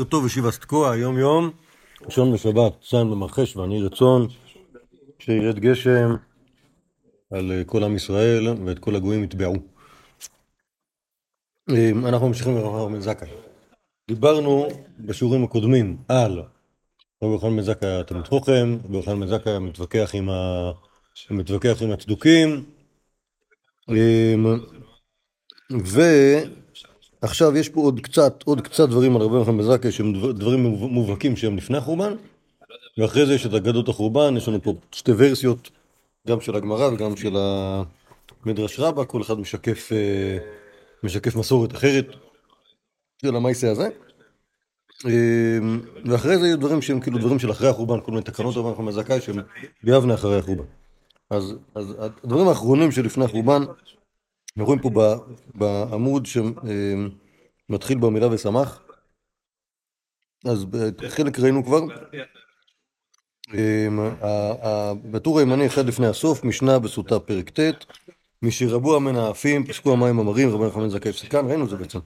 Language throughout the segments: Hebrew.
בוקר טוב ישיבה תקוע, יום יום, ראשון בשבת, צאן במרחש ואני רצון שירד גשם על אה, כל עם ישראל ואת כל הגויים יתבעו. אה, אנחנו ממשיכים לרב בן זכאי. דיברנו בשיעורים הקודמים על רבי יוחנן בן זכאי התלמיד חוכם, רבי יוחנן בן זכאי מתווכח. מתווכח עם הצדוקים, אה, ו... עכשיו יש פה עוד קצת, עוד קצת דברים על רבי יוחנן בן שהם דברים מובהקים שהם לפני החורבן. ואחרי זה יש את אגדות החורבן, יש לנו פה שתי ורסיות גם של הגמרא וגם של המדרש רבה, כל אחד משקף, אה, משקף מסורת אחרת של המייסה הזה. אה, ואחרי זה יש דברים שהם כאילו דברים של אחרי החורבן, כל מיני תקנות רבי יוחנן בן שהם ביבנה אחרי החורבן. אז, אז הדברים האחרונים שלפני החורבן אנחנו רואים פה בעמוד שמתחיל במילה ושמח, אז חלק ראינו כבר, בטור הימני אחד לפני הסוף, משנה בסוטה פרק ט', משרבו המנאפים, פסקו המים המרים, רבי נחמן זכאי פסקן, ראינו את זה בעצם,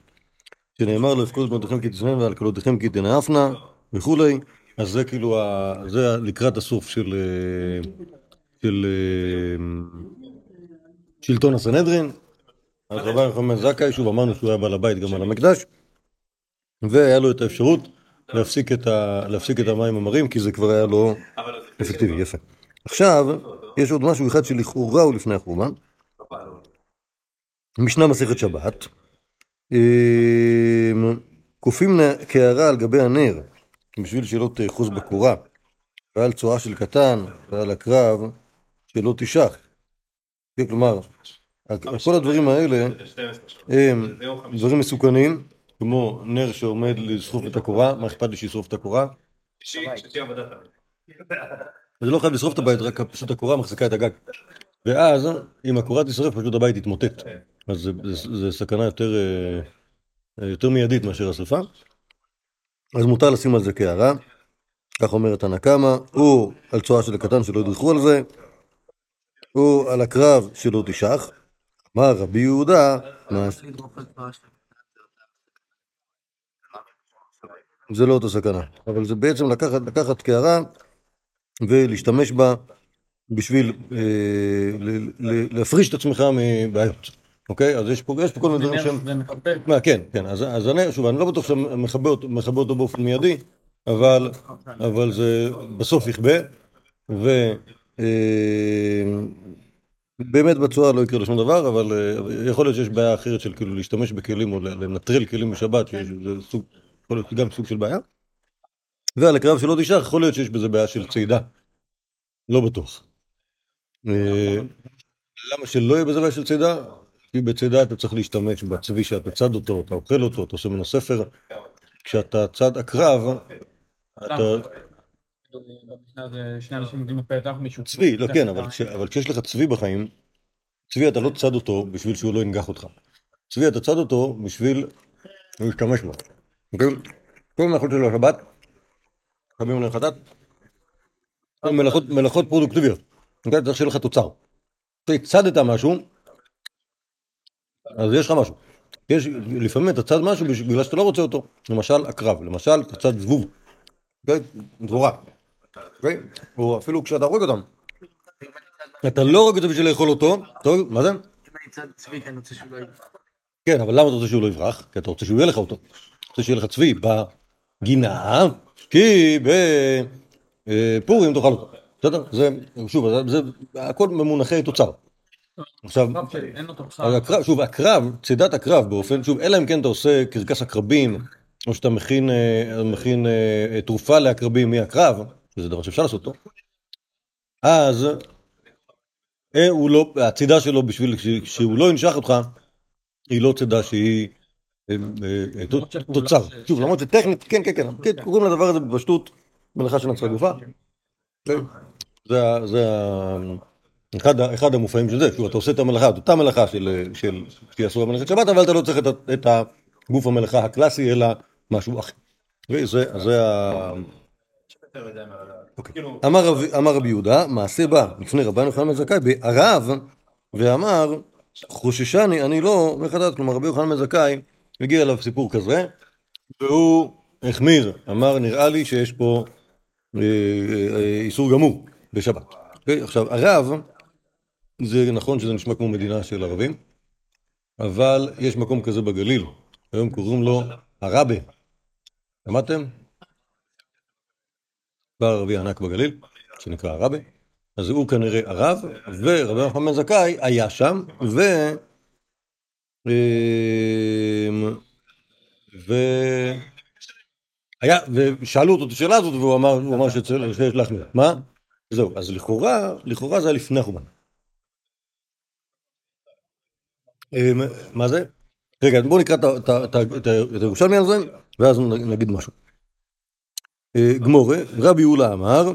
שנאמר לו הפקוד בנותיכם כי תשנן ועל קלותיכם כי תנאפנה וכולי, אז זה כאילו, זה לקראת הסוף של, של שלטון הסנהדרין, אז רבי יוחנן זכאי, שוב אמרנו שהוא היה בעל הבית גם על המקדש, והיה לו את האפשרות להפסיק את, המים המרים, כי זה כבר היה לו אפקטיבי, יפה. עכשיו, יש עוד משהו אחד שלכאורה הוא לפני החורבן. משנה מסכת שבת. אמ, כופים קערה על גבי הנר, בשביל שלא תאחוז בקורה, ועל צואה של קטן, ועל הקרב, שלא תשח. כלומר, כל הדברים האלה הם דברים מסוכנים, כמו נר שעומד לשרוף את הקורה, מה אכפת לי שישרוף את הקורה? זה לא חייב לשרוף את הבית, רק פשוט הקורה מחזיקה את הגג. ואז, אם הקורה תשרף, פשוט הבית יתמוטט. אז זה סכנה יותר אה, יותר מיידית מאשר השרפה. אז מותר לשים על זה קערה, כך אומרת הנקמה, או על צואה של הקטן שלא ידרכו על זה, או על הקרב שלא תשח. אמר רבי יהודה, זה לא אותה סכנה, אבל זה בעצם לקחת, לקחת קערה ולהשתמש בה בשביל אה, להפריש את עצמך מבעיות, אוקיי? אז יש פה, יש פה כל מיני דברים שהם... כן, כן, אז, אני, שוב, אני לא בטוח שאתה מכבה אותו, באופן מיידי, אבל, אבל זה בסוף יכבה, ו... אה, באמת בצורה לא יקרה לו שום דבר, אבל uh, יכול להיות שיש בעיה אחרת של כאילו להשתמש בכלים או לנטרל כלים בשבת, שזה סוג, יכול להיות גם סוג של בעיה. ועל הקרב שלא תשאר, יכול להיות שיש בזה בעיה של צידה. לא בטוח. Uh, למה שלא יהיה בזה בעיה של צידה? כי בצידה אתה צריך להשתמש בצבי שאתה צד אותו, אתה אוכל אותו, אתה עושה ממנו ספר. כשאתה צד הקרב, אתה... צבי, לא, כן, אבל כשיש לך צבי בחיים, צבי אתה לא צד אותו בשביל שהוא לא ינגח אותך. צבי אתה צד אותו בשביל להשתמש בו. אוקיי? כל מלאכות של השבת, חמים לחטאת, מלאכות פרודוקטיביות. אוקיי? צריך שיהיה לך תוצר. צדת משהו, אז יש לך משהו. יש, לפעמים אתה צד משהו בגלל שאתה לא רוצה אותו. למשל הקרב, למשל אתה צד זבוב. אוקיי? דבורה. או אפילו כשאתה הורג אותם. אתה לא הורג אותו בשביל לאכול אותו, טוב, מה זה? כן, אבל למה אתה רוצה שהוא לא יברח? כי אתה רוצה שהוא יהיה לך אותו. אתה רוצה שיהיה לך צבי בגינה, כי בפורים תאכל אותו. בסדר? זה, שוב, זה הכל במונחי תוצר. עכשיו, שוב, הקרב, צידת הקרב באופן, שוב, אלא אם כן אתה עושה קרקס עקרבים, או שאתה מכין, אה, מכין אה, תרופה לעקרבים מהקרב, שזה דבר שאפשר לעשות אותו, אז אה, הוא לא, הצידה שלו בשביל שהוא לא ינשך אותך, היא לא צידה שהיא אה, אה, תוצר. שוב, למרות שטכנית, כן, כן, כן, כן, קוראים לדבר הזה בפשטות מלאכה של נצחה גופה. זה אחד המופעים של זה, שוב, אתה עושה את המלאכה, את אותה מלאכה שהיא אסורה במלאכת שבת, אבל אתה לא צריך את הגוף המלאכה הקלאסי, אלא משהו אחר. וזה אמר רבי יהודה, מעשה בא לפני רבן יוחנן בן זכאי בערב, ואמר, חוששני, אני לא מחדד, כלומר רבי יוחנן בן זכאי, הגיע אליו סיפור כזה, והוא החמיר, אמר נראה לי שיש פה אה, אה, איסור גמור בשבת. אוקיי? עכשיו, הרב, זה נכון שזה נשמע כמו מדינה של ערבים, אבל יש מקום כזה בגליל, היום קוראים לו הרבה. שמעתם? כבר ערבי ענק בגליל, שנקרא הרבה. אז הוא כנראה הרב, ורבי נחמן זכאי היה שם, ו... אמ, ו... היה, ושאלו אותו את השאלה הזאת, והוא אמר, הוא אמר שצריך להחמיר. מה? זהו, אז לכאורה, לכאורה זה היה לפני החורבן. אמ, מה זה? רגע, בואו נקרא את הירושלמי הזה, ואז נגיד משהו. אה, גמורה, רבי יהולה אמר,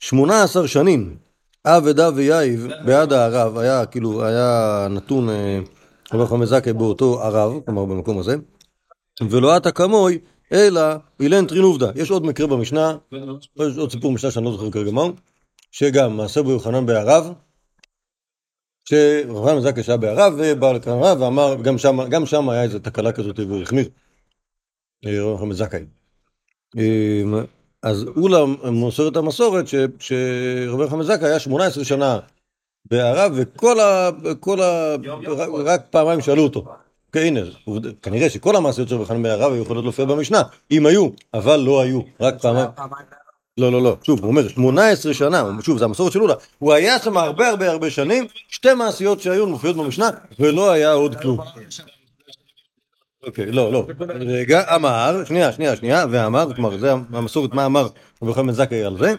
שמונה עשר שנים עבדה ויאיב בעד הערב, היה כאילו, היה נתון אה, רבי חמי זכאי באותו ערב, כלומר במקום הזה, ולא עתה כמוי, אלא אילן טרין עובדה. יש עוד מקרה במשנה, יש עוד סיפור במשנה שאני לא זוכר כרגע מהו, שגם מעשה בו יוחנן בערב, שרבי חמי זכאי שהיה בערב, ובא לכאן ואמר, גם שם היה איזו תקלה כזאת והחמיר, אה, רבי חמי זכאי. אמ, אז אולה מוסר את המסורת שרבי חמי זכאי היה 18 שנה בערב, וכל ה... כל ה... רק פעמיים שאלו אותו. כן, הנה, כנראה שכל המעשיות של רבי חנן בערב היו יכולות להופיע במשנה, אם היו, אבל לא היו, רק פעמיים. לא, לא, לא, שוב, הוא אומר, 18 שנה, שוב, זה המסורת של אולה, הוא היה שם הרבה הרבה הרבה שנים, שתי מעשיות שהיו מופיעות במשנה, ולא היה עוד כלום. אוקיי, לא, לא. רגע, אמר, שנייה, שנייה, שנייה, ואמר, כלומר, זה המסורת, מה אמר רבי חמד זכאי על זה?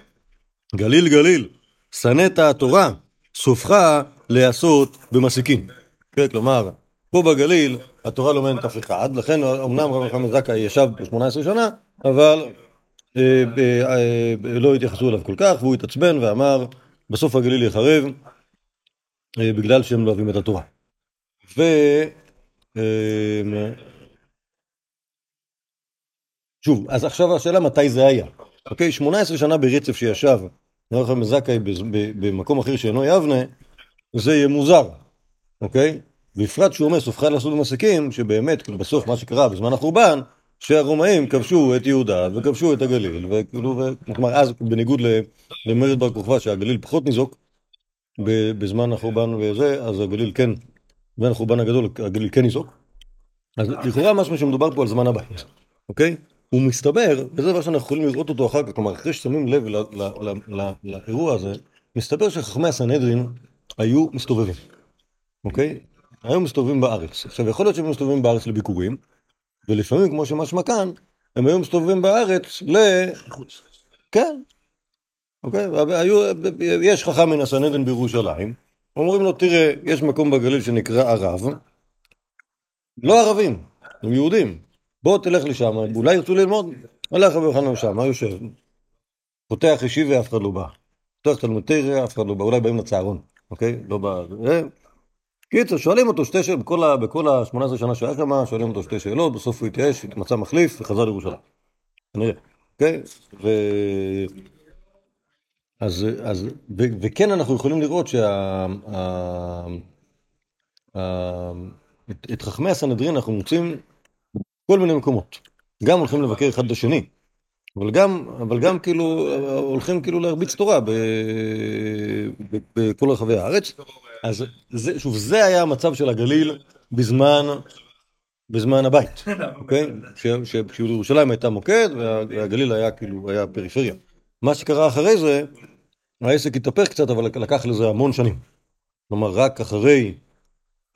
גליל גליל, שנאת התורה, סופך להיעשות במסיקים. כן, כלומר, פה בגליל התורה לא מעניינת אף אחד, לכן אמנם רבי חמד זכאי ישב פה 18 שנה, אבל אה, אה, אה, לא התייחסו אליו כל כך, והוא התעצבן ואמר, בסוף הגליל יחרב, בגלל שהם לא אוהבים את התורה. ו... שוב, אז עכשיו השאלה מתי זה היה. אוקיי, 18 שנה ברצף שישב לכם זכאי במקום אחר שאינו יבנה, זה יהיה מוזר, אוקיי? בפרט שהוא אומר סופך לעשות במסיקים, שבאמת, כאילו בסוף מה שקרה בזמן החורבן, שהרומאים כבשו את יהודה וכבשו את הגליל, וכאילו, כלומר אז בניגוד למרד בר כוכבא שהגליל פחות ניזוק בזמן החורבן וזה, אז הגליל כן, בין החורבן הגדול הגליל כן ניזוק. אז לכאורה משהו שמדובר פה על זמן הבית, אוקיי? הוא מסתבר, וזה דבר שאנחנו יכולים לראות אותו אחר כך, כלומר אחרי ששמים לב לאירוע הזה, מסתבר שחכמי הסנהדרין היו מסתובבים, אוקיי? היו מסתובבים בארץ. עכשיו יכול להיות שהם מסתובבים בארץ לביקורים, ולפעמים כמו שמשמע כאן, הם היו מסתובבים בארץ ל... כן, אוקיי? היו, יש חכם מן הסנהדרין בירושלים, אומרים לו תראה, יש מקום בגליל שנקרא ערב, לא ערבים, הם יהודים. בוא תלך לשם, אולי ירצו ללמוד. הולך רבי יוחנן שם, מה יושב? פותח ישיב ואף אחד לא בא. פותח תלמוד תרא, אף אחד לא בא, אולי באים לצהרון, אוקיי? לא בא... קיצר, שואלים אותו שתי שאלות, בכל ה-18 שנה שהיה שם, שואלים אותו שתי שאלות, בסוף הוא התייאש, מצא מחליף וחזר לירושלים. כנראה, אוקיי? ו... אז, אז, ו, וכן אנחנו יכולים לראות שה... ה, ה, את, את חכמי הסנהדרין אנחנו מוצאים כל מיני מקומות. גם הולכים לבקר אחד את השני, אבל גם, אבל גם כאילו הולכים כאילו להרביץ תורה בכל רחבי הארץ. אז זה, שוב, זה היה המצב של הגליל בזמן, בזמן הבית, אוקיי? כשירושלים הייתה מוקד והגליל היה כאילו, היה פריפריה. מה שקרה אחרי זה, העסק התהפך קצת, אבל לקח לזה המון שנים. כלומר, רק אחרי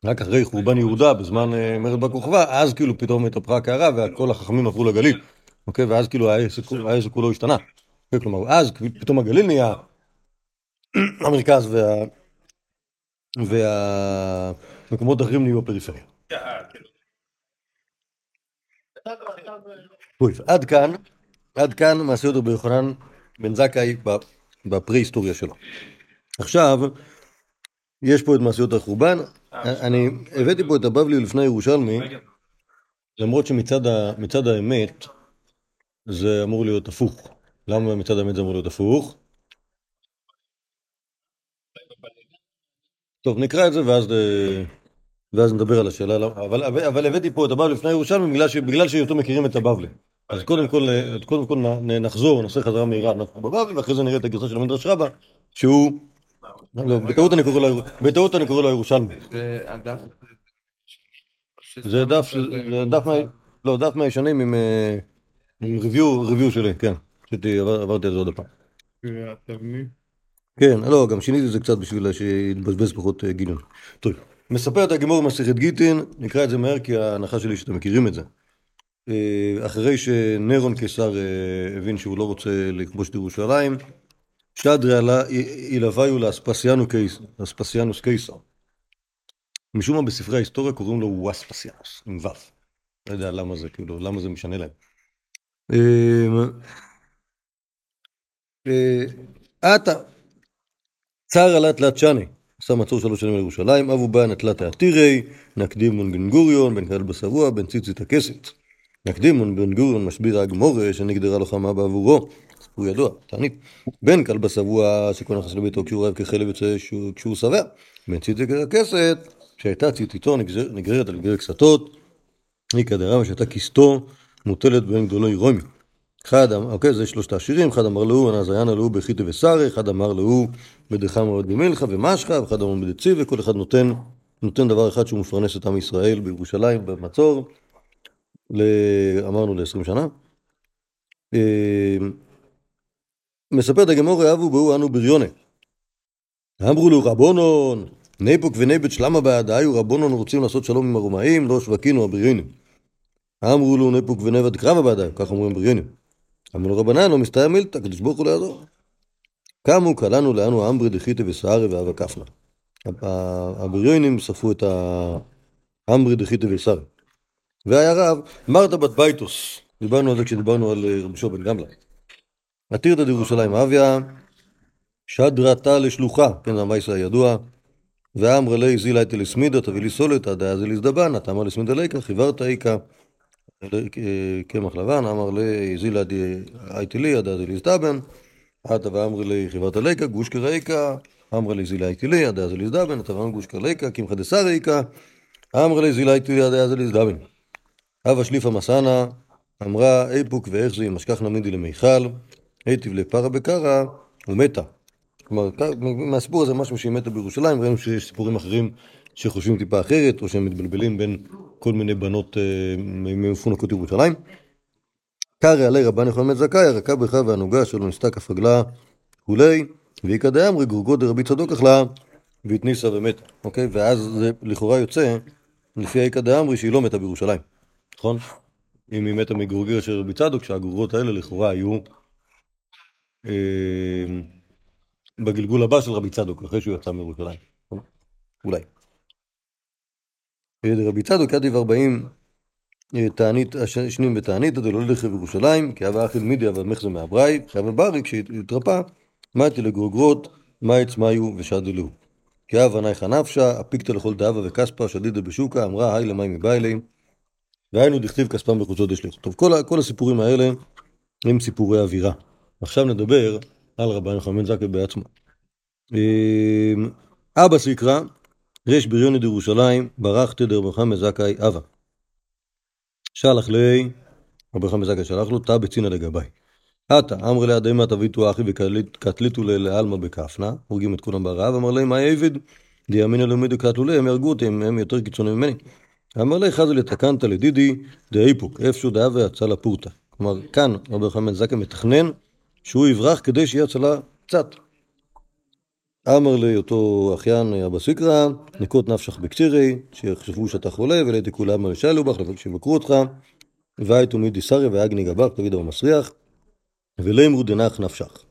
רק אחרי חורבן יהודה בזמן אה, מרד בר כוכבא, אז כאילו פתאום התהפכה הקערה וכל החכמים עברו לגליל, אוקיי? ואז כאילו העסק כולו השתנה. אוקיי? כלומר, אז פתאום הגליל נהיה המרכז וה... והמקומות האחרים נהיו הפריפריה. עד כאן, עד כאן מעשה אותו ביוחנן בן זכאי בפרה-היסטוריה שלו. עכשיו, יש פה את מעשיות החורבן, אני הבאתי פה את הבבלי לפני ירושלמי, למרות שמצד האמת זה אמור להיות הפוך. למה מצד האמת זה אמור להיות הפוך? טוב, נקרא את זה ואז, ואז נדבר על השאלה. אבל, אבל הבאתי פה את הבבלי לפני ירושלמי בגלל, ש, בגלל שיותר מכירים את הבבלי. אז קודם כל, קודם כל נחזור, נעשה חזרה מהירה, אנחנו בבבלי, ואחרי זה נראה את הגרסה של המדרש רבה, שהוא, לא, בטעות אני קורא לו, בטעות אני קורא לו ירושלמי. זה דף, זה דף, לא, דף מהישנים עם ריוויו, ריוויו שלי, כן. עברתי על זה עוד פעם. כן, לא, גם שיניתי את זה קצת בשביל שיתבזבז פחות גילון. טוב, מספר את הגימור במסכת גיטין, נקרא את זה מהר כי ההנחה שלי שאתם מכירים את זה. אחרי שנרון קיסר הבין שהוא לא רוצה לכבוש את ירושלים, שדרי ילוויו לאספסיאנוס קיסר. משום מה בספרי ההיסטוריה קוראים לו ווספסיאנוס, עם ו'. לא יודע למה זה, כאילו, למה זה משנה להם. עתה, צר עלה תלת שני, עשה מצור שלוש שנים לירושלים, אבו בא נטלת העתירי, נקדימון בן גוריון, בן כלל בשבוע, בן ציצית הכסת. נקדימון בן גוריון משביר הגמורה, שנגדרה לוחמה בעבורו. סיפור ידוע, תענית. בן כלבא שבוע, שכל נכנס לביתו כשהוא רעב כחלב יוצא כשהוא שבע. בן ציצית הכסת, שהייתה ציציתו נגררת על גרי קסתות, היא כדרמה שהייתה כיסתו מוטלת בין גדולי רומי. אחד, אוקיי, זה שלושת השירים, אחד אמר לו, הנזיין עלו בחיטה ושרי, אחד אמר לו, בדחה מאוד במלכה ומשכה, ואחד אמר בדצי, וכל אחד נותן, נותן דבר אחד שהוא מפרנס את עם ישראל בירושלים, במצור, ל... אמרנו ל-20 שנה. מספר את הגמור אבו בהו אנו בריונה. אמרו לו רבונון, ניפוק וניבט שלמה בעדיו, רבונון רוצים לעשות שלום עם הרומאים, לא שווקינו הבריונים. אמרו לו ניפוק ונבט קרבה בעדיו, כך אומרים בריונים. אמרו לו רבנן, לא מסתיים מילתא, הקדוש ברוך הוא לא. קמו קלענו לאנו אמברי דחיתא וסערי ואבה כפנה. הבריונים שרפו את האמברי דחיתא וסערי. והיה רב, מרתא בת בייטוס, דיברנו על זה כשדיברנו על רבי שוב גמלא. עתירתא דירושלים אביה, שדרתה לשלוחה, כן, זה המייסר הידוע, ואמר לי זילה את אליסמידה תביא לי סולת, עד אז אליסדבנה, תאמר לסמידה ליקה, חיברת איכה, קמח לבן, אמר לי זילה הייתי לי, עד אז אליסדבן, עתה ואמר לי חיברת ליקה, גוש קראיקה, אמר לי זילה הייתי לי, עד אז אליסדבן, אתה ואמר גוש קראיקה, קמחא דסריקה, אמר לי זילה הייתי לי, עד אז אליסדבן. אבא שליפה מסנה, אמרה איפוק ואיך זה משכח נמידי למיכל, היטיב לפרה בקרה ומתה. כלומר, מהסיפור הזה משהו שהיא מתה בירושלים, ראינו שיש סיפורים אחרים שחושבים טיפה אחרת, או שהם מתבלבלים בין כל מיני בנות ממפונקות ירושלים. קרא עלי רבן יחנן מת זכאי, הרכה בך והנוגה שלו נסתה כף רגלה וכולי, ואיכא דאמרי גורגו דרבי צדוק אכלה, והתניסה ומתה, אוקיי? ואז זה לכאורה יוצא, לפי איכא דאמרי, שהיא לא מתה בירושלים, נכון? אם היא מתה מגורגר של רבי צדוק, שהגורגות האלה לכאורה היו בגלגול הבא של רבי צדוק, אחרי שהוא יצא מירושלים. אולי. רבי צדוק עד ארבעים תענית, שנים בתענית, דלא ללכת בירושלים, כי אבא אכיל מידי אבל מחזר מהבראי, חייב הברי, כשהתרפא, מתי לגרוגרות, מייץ מיו ושדלו. כי אבא נייך נפשה, אפיקתא לכל דאבה וכספא, שדידה בשוקה, אמרה היי למי מביילי, והיינו דכתיב כספם בחוצות דשליך. טוב, כל, כל הסיפורים האלה הם סיפורי אווירה. עכשיו נדבר על רבן יוחנן זקי בעצמו. אבא סיקרא, ריש בריוני דירושלים, ברח תדר ברחם זכאי אבא. שלח לי, רבי חמא זכאי שלח לו, תא בצינא לגבי. עתה, אמר לה דמא תביטו אחי וקטליטו לעלמא בכפנה, הורגים את כולם ברעב, אמר להם, מה עבד? דיאמינא לאומדו קטלו לי, הם יהרגו אותי, הם יותר קיצוניים ממני. אמר לי, חזי לתקנת לדידי, דאיפוק, איפשהו דאבה יצא לפורתא. כלומר, כאן רבי חמא זכאי מתכנן שהוא יברח כדי שיהיה הצלה קצת. אמר לי אותו אחיין אבא סיקרא, נקוט נפשך בקצירי, שיחשבו שאתה חולה, ולהייתי כולם מרשלו בך, שיבקרו אותך, והייתו מידי סריה ואגני גבך, תגיד אבא מסריח, ולאמרו דנח נפשך.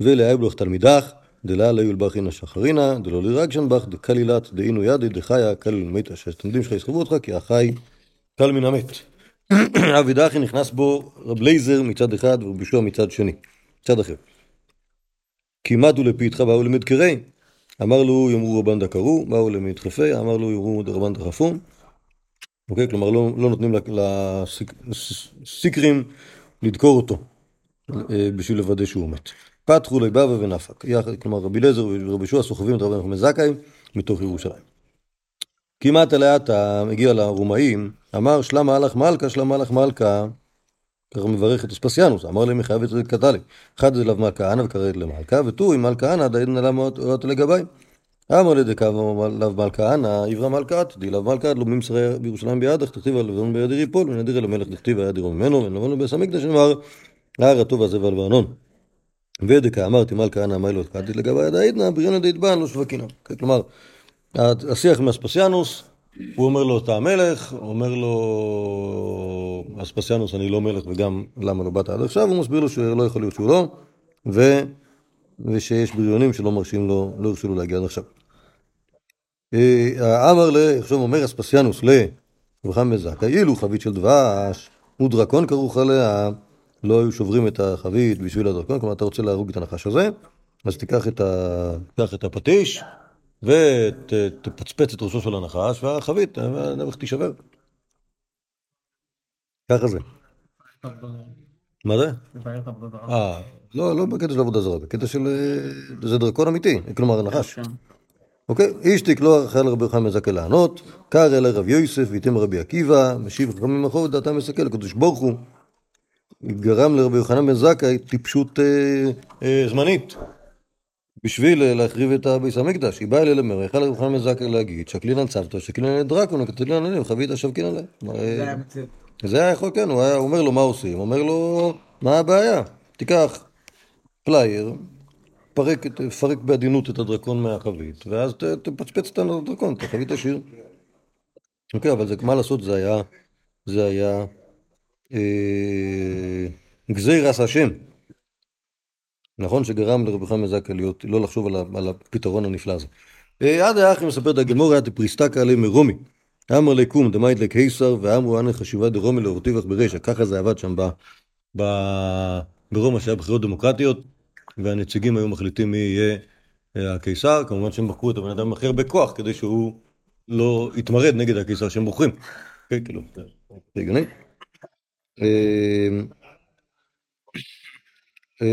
ולאייבלוך תלמידך, דלה לא יולבכין השחרינה, דלא לירגשן בך, דקלילת דאינו ידי דחיה קל מתה, שהתלמידים שלך יסחבו אותך, כי החי קל מן המת. אבי דחי נכנס בו רב לייזר מצד אחד ורב ישוע מצד שני. צד אחר. כמעט הוא לפיתך באו למדקרי, אמר לו יאמרו רבן דקרו, באו למדחפי, אמר לו יאמרו רבן דחפום. אוקיי, כלומר לא, לא נותנים לסיקרים לדקור אותו אה, בשביל לוודא שהוא מת. פתחו לבבא ונפק, כלומר רבי אליעזר ורבי יהושע סוחבים את רבי נחמן זכאי מתוך ירושלים. כמעט לאט הגיע לרומאים, אמר שלמה הלך מלכה, שלמה הלך מלכה, ככה מברך את אספסיאנוס, אמר לי מחייב את קטלי. אחד זה לאו וקרא את למלכה, ותו עם מלכה אנה דאידנא למה אותה לגבי. אמר לדקה לאו מלכה אנה, עברה מלכה תדי לאו מלכה לא ממסרי בירושלים בידך, תכתיב על לבנון ביד יפול, ונדיר אל המלך דכתיב היד ירום ממנו, ונבונו בבית המקדש נאמר, הר הטוב הזה והלבנון. ודקה אמרתי מלכה אנה אמר לו קטי לגבי יד העידנא, בריאנה דאידבן לא שווקינה. כלומר, השיח עם אספסיאנוס, הוא אומר לו, אתה המלך, אומר לו, אספסיאנוס, אני לא מלך, וגם למה לא באת עד עכשיו, הוא מסביר לו שלא יכול להיות שהוא לא, ו... ושיש בריונים שלא מרשים לו, לא הרשו לו להגיע עד עכשיו. אה, אמר ל... עכשיו אומר אספסיאנוס לאברהם מזקה, אילו חבית של דבש ודרקון כרוך עליה, לא היו שוברים את החבית בשביל הדרקון, כלומר אתה רוצה להרוג את הנחש הזה, אז תיקח את, ה... את הפטיש ותפצפץ את ראשו של הנחש, והחבית, הנבח תישבר. ככה זה. מה זה? אה, לא, לא בקטע של עבודה זרה, בקטע של... אה, זה דרקון אמיתי, כלומר הנחש. כן. אוקיי? איש תקלוע חייל רבי יוחנן מזכה לענות, קר אלי רב יוסף ויתם רבי עקיבא, משיב חכמים מאחור ודעתם מסכל, הקדוש ברוך הוא גרם לרבי יוחנן בן זכאי טיפשות אה, אה, זמנית. בשביל להחריב את הביס המקדש. היא באה אלי למרח, חייל רבי בן זכאי להגיד, שקלין על צוותא, שקלין על דרקון, על עליהם, חבית השבקין עליהם. זה היה יכול, כן, הוא אומר לו מה עושים, אומר לו, מה הבעיה? תיקח פלייר, פרק, פרק בעדינות את הדרקון מהחבית, ואז תפצפץ את הדרקון, את החבית השיר. אוקיי, אבל זה, מה לעשות, זה היה, זה היה אה, גזיר עש השם. נכון שגרם לרבי חיים מזקה להיות, לא לחשוב על, על הפתרון הנפלא הזה. אה, עד האחי מספר את הגמור, היה דפריסטקה עלי מרומי. אמר לקום דמאית לקיסר ואמרו אנא חשיבה דרומי לאורטיבך ברשע. ככה זה עבד שם ב, ב, ברומא שהיה בחירות דמוקרטיות. והנציגים היו מחליטים מי יהיה אה, הקיסר, כמובן שהם בחרו את הבן אדם הכי הרבה כוח כדי שהוא לא יתמרד נגד הקיסר שהם בוחרים. כן, כאילו, זה הגיוני. אמ,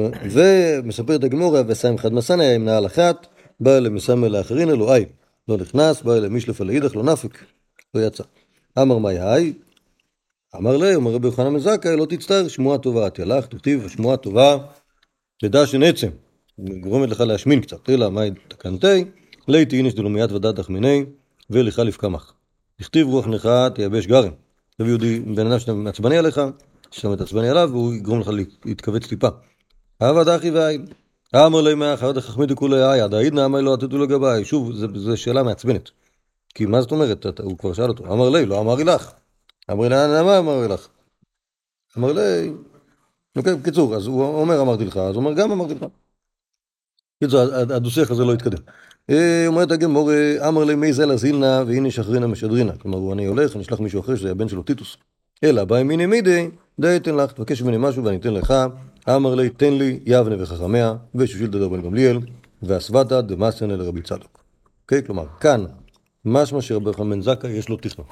אמ, ומספר את הגמורה, וסיים חד מסנה עם נעל אחת, בא למסמל לאחרין אלוהי, לא נכנס, בא אלה מישלף על האידך, לא נפק, לא יצא. אמר מאי היי, אמר לי, אומר רבי יוחנן מזכאי, לא תצטער, שמועה טובה, תלך, תכתיב, שמועה טובה לדשן עצם, גורמת לך להשמין קצת, אלא מאי תקנתי, ליתי איניש דלומיית ודעת תחמיני, ולחליף קמח. תכתיב רוח נכה תייבש גרם. תביא יהודי, בן אדם שאתה מעצבני עליך, שאתה מתעצבני עליו, והוא יגרום לך להתכווץ טיפה. אהבה דחי ואין. אמר לי מאחר דחכמי דכולי איה, דאיד נאמר לא עתתו לגביי. שוב, זו שאלה מעצבנת. כי מה זאת אומרת? הוא כבר שאל אותו. אמר לי, לא אמר לי לך. אמר לי, למה אמר לי לך? אמר לי, אוקיי, בקיצור, אז הוא אומר אמרתי לך, אז הוא אומר גם אמרתי לך. בקיצור, הדו-שיח הזה לא התקדם. אה, אומרת הגמור, אמר לי מי זה לזילנה והנה שחרינה משדרינה. כלומר, אני הולך, אני אשלח מישהו אחר שזה הבן שלו טיטוס. אלא באי מיני מידי, די אתן לך, תבקש ממני משהו ואני אתן לך. אמר לי, תן לי יבנה וחכמיה, ושושיל דדר בן גמליאל, ואסוותא דמאסנה לרבי צדוק. אוקיי? כלומר, כאן, משמע שרבי חנן זכאי יש לו תכנון.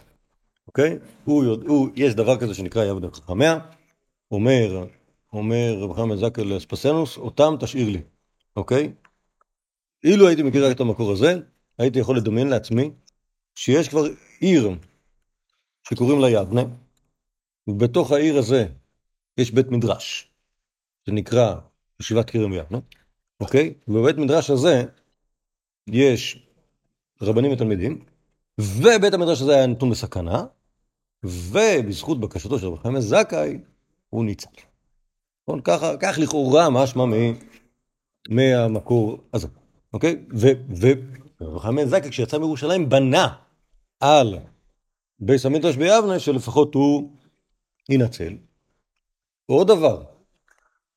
אוקיי? הוא, הוא, יש דבר כזה שנקרא יבנה וחכמיה, אומר אומר רב חנן זקר לאספסנוס, אותם תשאיר לי, אוקיי? אילו הייתי מכיר את המקור הזה, הייתי יכול לדמיין לעצמי שיש כבר עיר שקוראים לה יבנה, ובתוך העיר הזה יש בית מדרש, שנקרא ישיבת כרם יבנה, אוקיי? ובבית מדרש הזה יש רבנים ותלמידים, ובית המדרש הזה היה נתון בסכנה, ובזכות בקשתו של רבי חנן זכאי, הוא ניצל. נכון? ככה, כך לכאורה משמע מהמקור הזה, אוקיי? וחמאל זקה כשיצא מירושלים בנה על בייס המדרש ביבנה שלפחות הוא ינצל. עוד דבר,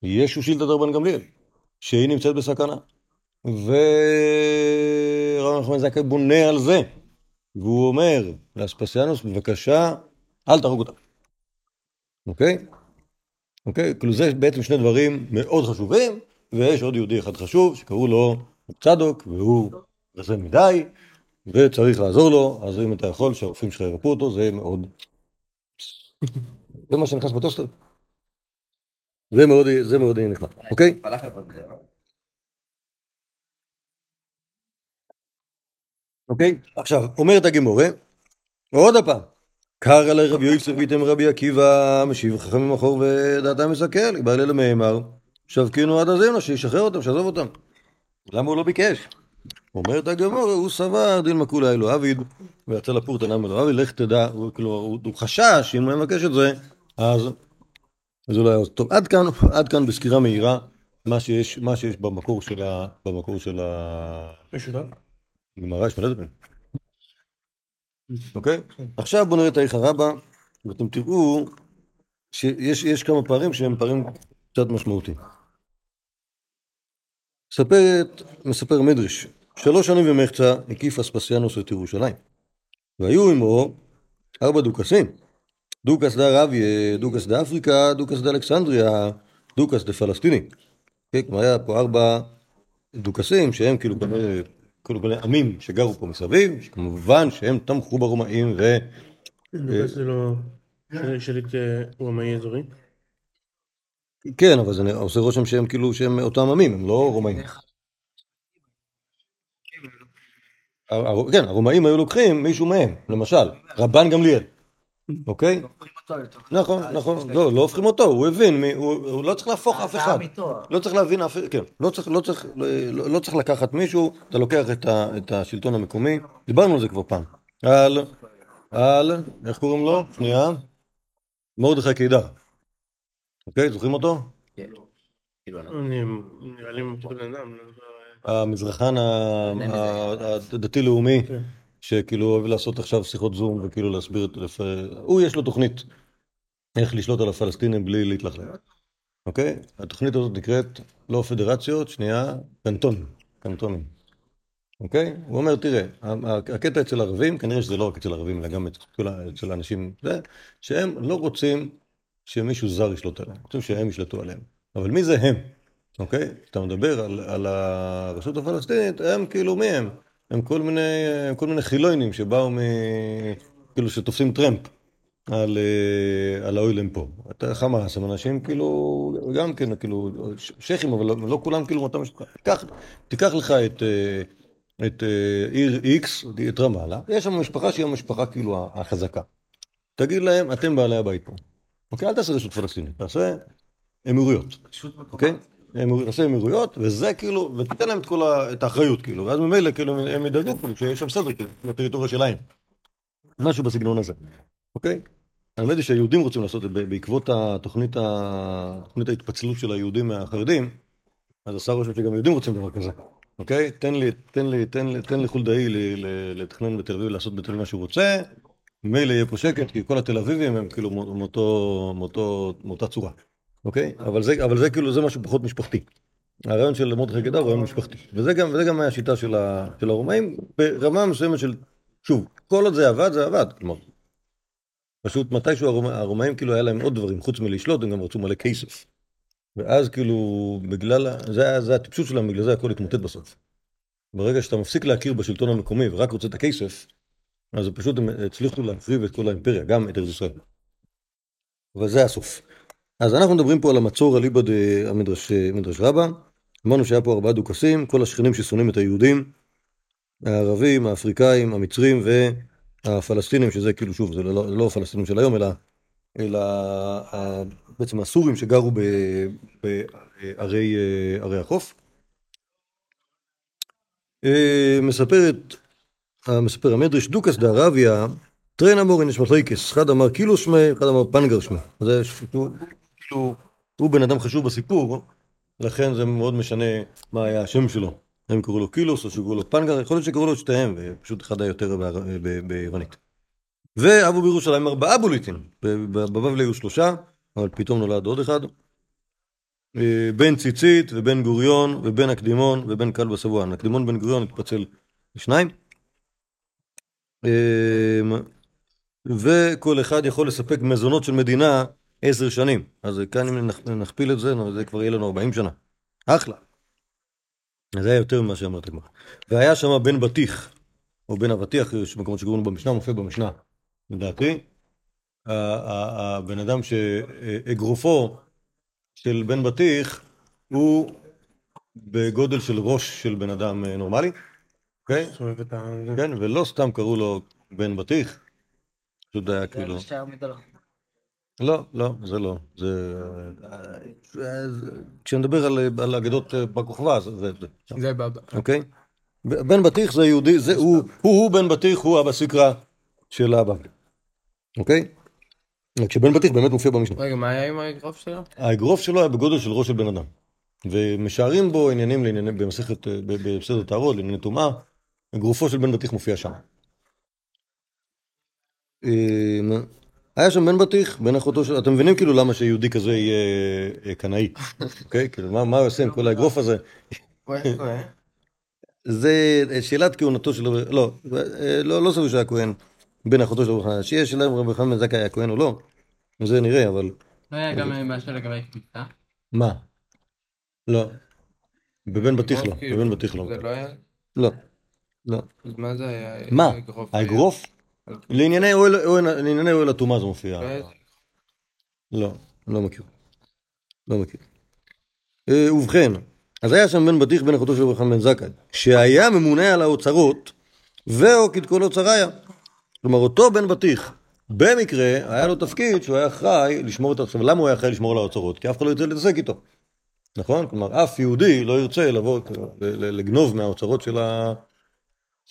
יש שושילתא דרבן גמליאל, שהיא נמצאת בסכנה. ורבי נחמן זקה בונה על זה, והוא אומר לאספסיאנוס, בבקשה, אל תהרוג אותם. אוקיי? אוקיי? כאילו זה בעצם שני דברים מאוד חשובים, ויש עוד יהודי אחד חשוב שקראו לו צדוק, והוא רזה מדי, וצריך לעזור לו, אז אם אתה יכול שהרופאים שלך ירפאו אותו, זה מאוד... זה מה שנכנס בטוסטר. זה מאוד, זה מאוד נחמד, אוקיי? אוקיי? עכשיו, אומרת הגימורה, עוד פעם, קרא לרבי יוסף איתם רבי עקיבא, משיב חכמים אחור ודעתם מסכל, אלה מימר, שבקינו עד הזמנה, שישחרר אותם, שיעזוב אותם. למה הוא לא ביקש? אומרת הגמור, הוא סבר דין מקולה אלו עביד, ויצא לפורתא נמי אלו עביד, לך תדע, כאילו, הוא, חשש שאם הוא מבקש את זה, אז זה לא היה טוב. עד כאן, עד כאן בסקירה מהירה, מה שיש, מה שיש במקור של ה... במקור של ה... משותף. גמרא יש מלא דברים. אוקיי? עכשיו בואו נראה את האיכה רבה, ואתם תראו שיש יש כמה פערים שהם פערים קצת משמעותיים. מספר מדרש, שלוש שנים ומחצה הקיף אספסיאנוס את ירושלים. והיו עמו ארבע דוכסים. דוכס דה רביה, דוכס דה אפריקה, דוכס דה אלכסנדריה, דוכס דה פלסטיני. כן, כלומר היה פה ארבע דוכסים שהם כאילו כנראה כאילו בני עמים שגרו פה מסביב, שכמובן שהם תמכו ברומאים ו... דוכס זה לא שליט רומאי אזורי? כן, אבל זה עושה רושם שהם כאילו, שהם אותם עמים, הם לא רומאים. כן, הרומאים היו לוקחים מישהו מהם, למשל, רבן גמליאל, אוקיי? נכון, נכון, לא, לא הופכים אותו, הוא הבין, הוא לא צריך להפוך אף אחד. לא צריך להבין אף, כן, לא צריך לא לא צריך לקחת מישהו, אתה לוקח את השלטון המקומי, דיברנו על זה כבר פעם, על, על, איך קוראים לו? שנייה, מרדכי קידר. אוקיי, זוכרים אותו? כן. נראה לי בן אדם. המזרחן הדתי-לאומי, כן. שכאילו אוהב לעשות עכשיו שיחות זום וכאילו להסביר את... הוא יש לו תוכנית איך לשלוט על הפלסטינים בלי להתלכלך. אוקיי? התוכנית הזאת נקראת לא פדרציות, שנייה, קנטונים. קנטונים. אוקיי? הוא אומר, תראה, הקטע אצל ערבים, כנראה שזה לא רק אצל ערבים, אלא גם אצל אנשים, זה, שהם לא רוצים שמישהו זר ישלוט עליהם, רוצים שהם ישלטו עליהם. אבל מי זה הם? אוקיי? כשאתה מדבר על, על הרשות הפלסטינית, הם כאילו מי הם? הם כל מיני, כל מיני חילונים שבאו מ... כאילו שתופסים טרמפ על, אה, על האוילם פה. אתה חמאס, הם אנשים כאילו, גם כן, כאילו, שייחים, אבל לא, לא כולם כאילו מאותה משפחה. תיקח, תיקח לך את, אה, את אה, עיר איקס, את רמאללה, יש שם משפחה שהיא המשפחה כאילו החזקה. תגיד להם, אתם בעלי הבית פה. אוקיי? אל תעשה רשות פלסטינית, תעשה אמירויות. אוקיי? נעשה אמירויות, וזה כאילו, ותיתן להם את כל האחריות, כאילו, ואז ממילא, כאילו, הם ידאגו, כאילו, שיש שם סדר, כאילו, בטריטוריה שלהם. משהו בסגנון הזה, אוקיי? האמת היא שהיהודים רוצים לעשות את זה, בעקבות התוכנית, תוכנית ההתפצלות של היהודים מהחרדים, אז עשה רושם שגם יהודים רוצים דבר כזה, אוקיי? תן לי, תן לי, תן לי, תן לי חולדאי לתכנן בתל אביב, לעשות בתל אביב מה שהוא רוצה, ממילא יהיה פה שקט, כי כל התל אביבים הם כאילו מאותה צורה. אוקיי? אבל זה, אבל זה כאילו, זה משהו פחות משפחתי. הרעיון של מרדכי גדר הוא רעיון משפחתי. וזה גם, וזה גם היה השיטה של, ה, של הרומאים, ברמה מסוימת של, שוב, כל עוד זה עבד, זה עבד. כלומר, פשוט מתישהו הרומא, הרומאים כאילו היה להם עוד דברים, חוץ מלשלוט, הם גם רצו מלא כסף. ואז כאילו, בגלל, זה, זה הטיפשות שלהם, בגלל זה הכל התמוטט בסוף. ברגע שאתה מפסיק להכיר בשלטון המקומי ורק רוצה את הכסף, אז פשוט הם הצליחו להחריב את כל האימפריה, גם את ארץ ישראל. אבל זה הסוף. אז אנחנו מדברים פה על המצור אליבא דמדרש רבה. אמרנו שהיה פה ארבעה דוכסים, כל השכנים ששונאים את היהודים, הערבים, האפריקאים, המצרים והפלסטינים, שזה כאילו שוב, זה לא, לא הפלסטינים של היום, אלא, אלא בעצם הסורים שגרו בערי החוף. אה, מספרת, מספר המדרש דוכס דערביה, טרן אמורין יש מחלקס, אחד אמר קילו שמי, אחד אמר פנגר שמי. זה כאילו, הוא בן אדם חשוב בסיפור, לכן זה מאוד משנה מה היה השם שלו. הם קראו לו קילוס או שקראו לו פנגר, יכול להיות שקראו לו את שתיהם, ופשוט אחד היה יותר ביוונית. ואבו בירושלים ארבעה בוליטין, בבבלי היו שלושה, אבל פתאום נולד עוד אחד. אה, בן ציצית ובן גוריון ובן הקדימון ובן כלבא סבואן. הקדימון בן גוריון התפצל לשניים. אה, וכל אחד יכול לספק מזונות של מדינה עשר שנים. אז כאן אם נכפיל את זה, זה כבר יהיה לנו ארבעים שנה. אחלה. זה היה יותר ממה שאמרת כבר. והיה שם בן בטיח, או בן אבטיח, יש מקומות שקוראים לו במשנה, מופיע במשנה, לדעתי. הבן אדם שאגרופו של בן בטיח הוא בגודל של ראש של בן אדם אה, נורמלי, אוקיי? כן, ולא סתם קראו לו בן בטיח, פשוט היה כאילו... לא, לא, זה לא. זה... כשנדבר על, על אגדות בר כוכבא, זה... זה, בבא. אוקיי? בן בטיח זה יהודי, זה, הוא, הוא, בן בטיח, הוא אבא סיקרא של אבא. אוקיי? כשבן בטיח באמת מופיע במשנה. רגע, מה היה עם האגרוף שלו? האגרוף שלו היה בגודל של ראש של בן אדם. ומשערים בו עניינים לענייני, במסכת, ב- בסדר טהרות, לענייני טומאה. אגרופו של בן בטיח מופיע שם. היה שם בן בטיח, בן אחותו של... אתם מבינים כאילו למה שיהודי כזה יהיה אה, קנאי, אוקיי? כאילו, מה הוא עושה עם כל האגרוף הזה? זה שאלת כהונתו של... לא, אה, לא, לא סבור שהיה כהן בן אחותו של רבי חנן. שיש שאלה אם רבי חנן בן זכאי היה כהן או לא, זה נראה, אבל... לא היה גם משהו לגבי קליטה? מה? לא. בבן בטיח לא, כאילו, בבן בטיח לא. זה לא היה? לא. לא. אז מה זה היה? מה? האגרוף? לענייני אוהל- הטומאה זה מופיע. לא. לא, לא מכיר. לא מכיר. אה, ובכן, אז היה שם בן בטיח בן אחותו של חנן בן זכאי, שהיה ממונה על האוצרות, והוקד כל אוצריה. כלומר, אותו בן בטיח, במקרה, היה לו תפקיד שהוא היה אחראי לשמור את... עכשיו, למה הוא היה אחראי לשמור על האוצרות? כי אף אחד לא ירצה להתעסק איתו. נכון? כלומר, אף יהודי לא ירצה לבוא, לגנוב מהאוצרות של ה...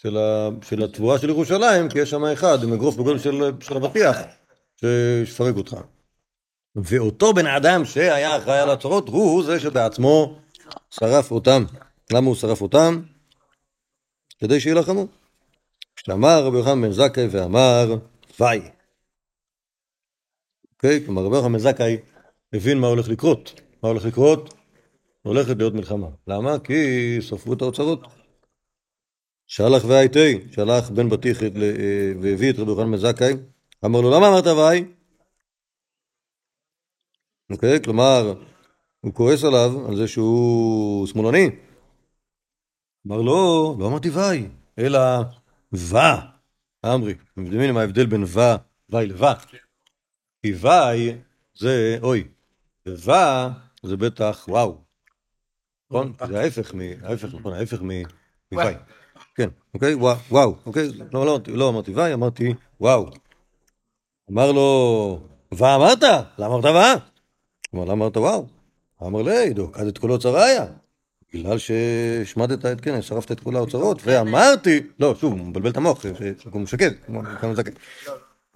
של, ה... של התבואה של ירושלים, כי יש שם אחד עם אגרוף בגודל של, של אבטיח, שיפרק אותך. ואותו בן אדם שהיה אחראי על הצרות, הוא זה שבעצמו שרף אותם. למה הוא שרף אותם? כדי שיילחמו. כשאמר רבי יוחנן בן זכאי ואמר, וי. אוקיי? כלומר, רבי יוחנן בן זכאי הבין מה הולך לקרות. מה הולך לקרות? הולכת להיות מלחמה. למה? כי ספרו את האוצרות. שלח והייתי, שלח בן בטיח אה, והביא את רבי יוחנן בן זכאי, אמר לו, למה אמרת וי? אוקיי? כלומר, הוא כועס עליו על זה שהוא שמאלני. אמר לו, לא אמרתי וי, אלא ווה. אמרי, אתם מבינים מה ההבדל בין ווה, וי לווה? כי וי זה אוי, וווה זה בטח וואו. נכון? זה ההפך מ... ההפך, נכון, ההפך מ... כן, אוקיי? וואו, אוקיי? לא, לא, לא אמרתי וי, אמרתי וואו. אמר לו, ווה אמרת? למה אמרת ווה? אמר, למה אמרת וואו? אמר לי, דוקד את כל אוצריה. בגלל שהשמדת את, כן, שרפת את כל האוצרות, ואמרתי, לא, שוב, הוא מבלבל את המוח, הוא משקר, כמה זקן.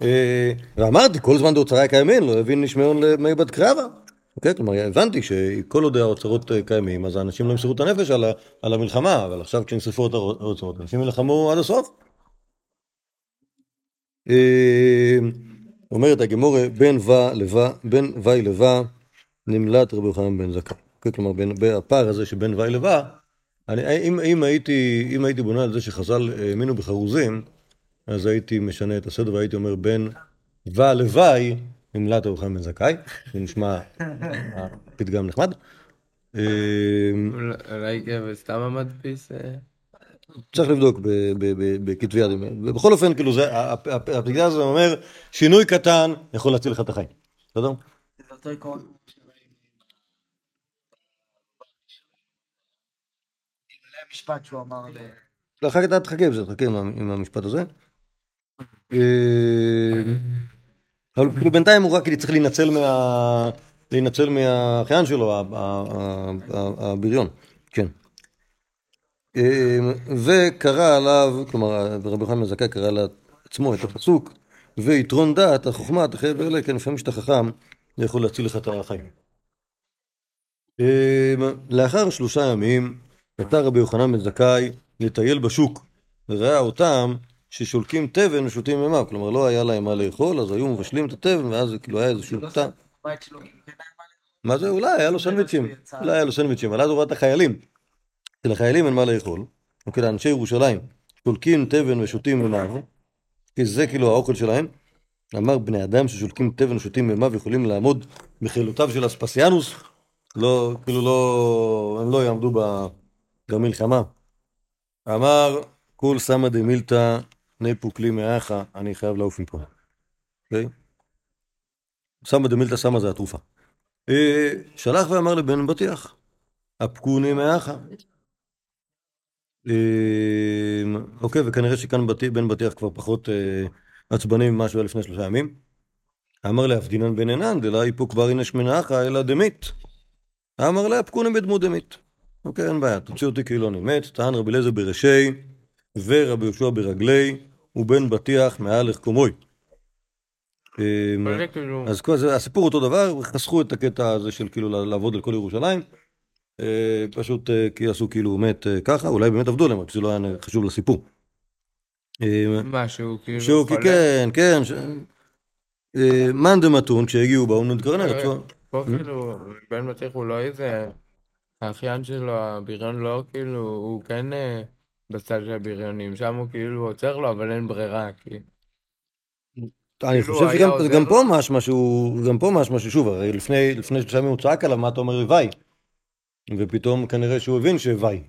אה, ואמרתי, כל זמן דאוצריה קיימים, לא הבין נשמעון למי בת קרבה. אוקיי, כלומר, הבנתי שכל עוד האוצרות אה, קיימים, אז האנשים לא ימסרו את הנפש על, על המלחמה, אבל עכשיו כשנשרפו את האוצרות, אנשים ילחמו עד הסוף. אה, אומרת הגמורה, בין ווה לווה, בין וי לווה, נמלט רבי יוחנן בן זכאי. אוקיי, כלומר, בין הפער הזה שבין וי לווה, אני, אם, אם, הייתי, אם הייתי בונה על זה שחז"ל האמינו בחרוזים, אז הייתי משנה את הסדר והייתי אומר בין ווה לוואי, נמלט יוחנן בן זכאי, זה נשמע אה, פתגם נחמד. אה, אולי כן, סתם המדפיס? אה? צריך לבדוק ב- ב- ב- בכתבי יד. ובכל אופן, כאילו, הפתגם הזה אומר, שינוי קטן יכול להציל לך את החיים. בסדר? זה אותו עיקרון. כללי המשפט שהוא אמר ל... אחר כך תחכה עם זה, תחכה עם המשפט הזה. אבל כאילו בינתיים הוא רק צריך להינצל מה... להינצל מהאחיין שלו, הבריון. כן. אה, וקרא עליו, כלומר רבי יוחנן בן זכאי קרא לעצמו את הפסוק ויתרון דעת החוכמה תחייב אלה כן לפעמים שאתה חכם זה יכול להציל לך את החיים. אה, לאחר שלושה ימים נטע רבי יוחנן בן זכאי לטייל בשוק וראה אותם ששולקים תבן ושותים מימיו כלומר לא היה להם מה לאכול אז היו מבשלים את התבן ואז כאילו היה איזשהו כן, היה מה זה? אולי היה לו סנדוויצ'ים. אולי היה לו סנדוויצ'ים, אבל אז הוא ראה את החיילים. שלחיילים אין מה לאכול. אוקיי, לאנשי ירושלים. שולקים תבן ושותים מימיו, כי זה כאילו האוכל שלהם. אמר בני אדם ששולקים תבן ושותים מימיו יכולים לעמוד בחילותיו של אספסיאנוס. לא, כאילו לא, הם לא יעמדו במלחמה. אמר כול סמא דמילתא נפו כלי מאחה, אני חייב לעוף מפה. אוקיי? סמא דמילתא סמא זה התרופה. אה, שלח ואמר לבן בטיח, אפקוני מאחה. אה, אוקיי, וכנראה שכאן בן בטיח כבר פחות אה, עצבני ממה שהוא היה לפני שלושה ימים. אמר להפדינן בן עינן דלה איפוק ברינא שמנחה אלא דמית. אמר לה פקוני בדמות דמית. אוקיי, אין בעיה, תוציאו אותי כאילו אני מת. טען רבי אליעזר בראשי ורבי יהושע ברגלי ובן בטיח מהלך קומוי. אמ. אז הסיפור אותו דבר, חסכו את הקטע הזה של כאילו לעבוד על כל ירושלים. אה, פשוט אה, כי עשו כאילו מת אה, ככה, אולי באמת עבדו עליהם, רק שזה לא היה חשוב לסיפור. משהו כאילו... שהוא. כן, כן. מאן דמתון, כשהגיעו באו נתקרנר, אה, רצו... פה כאילו, בן בטיח הוא לא איזה... האחיין שלו, הבריון לא כאילו, הוא כן בצד של הבריונים, שם הוא כאילו עוצר לו, אבל אין ברירה, כי... אני כאילו, חושב שגם? פה משהו, משהו, גם פה משהו, משהו, שוב, הרי לפני שלושה ימים הוא צעק עליו, מה אתה אומר וי? ופתאום כנראה שהוא הבין שווי.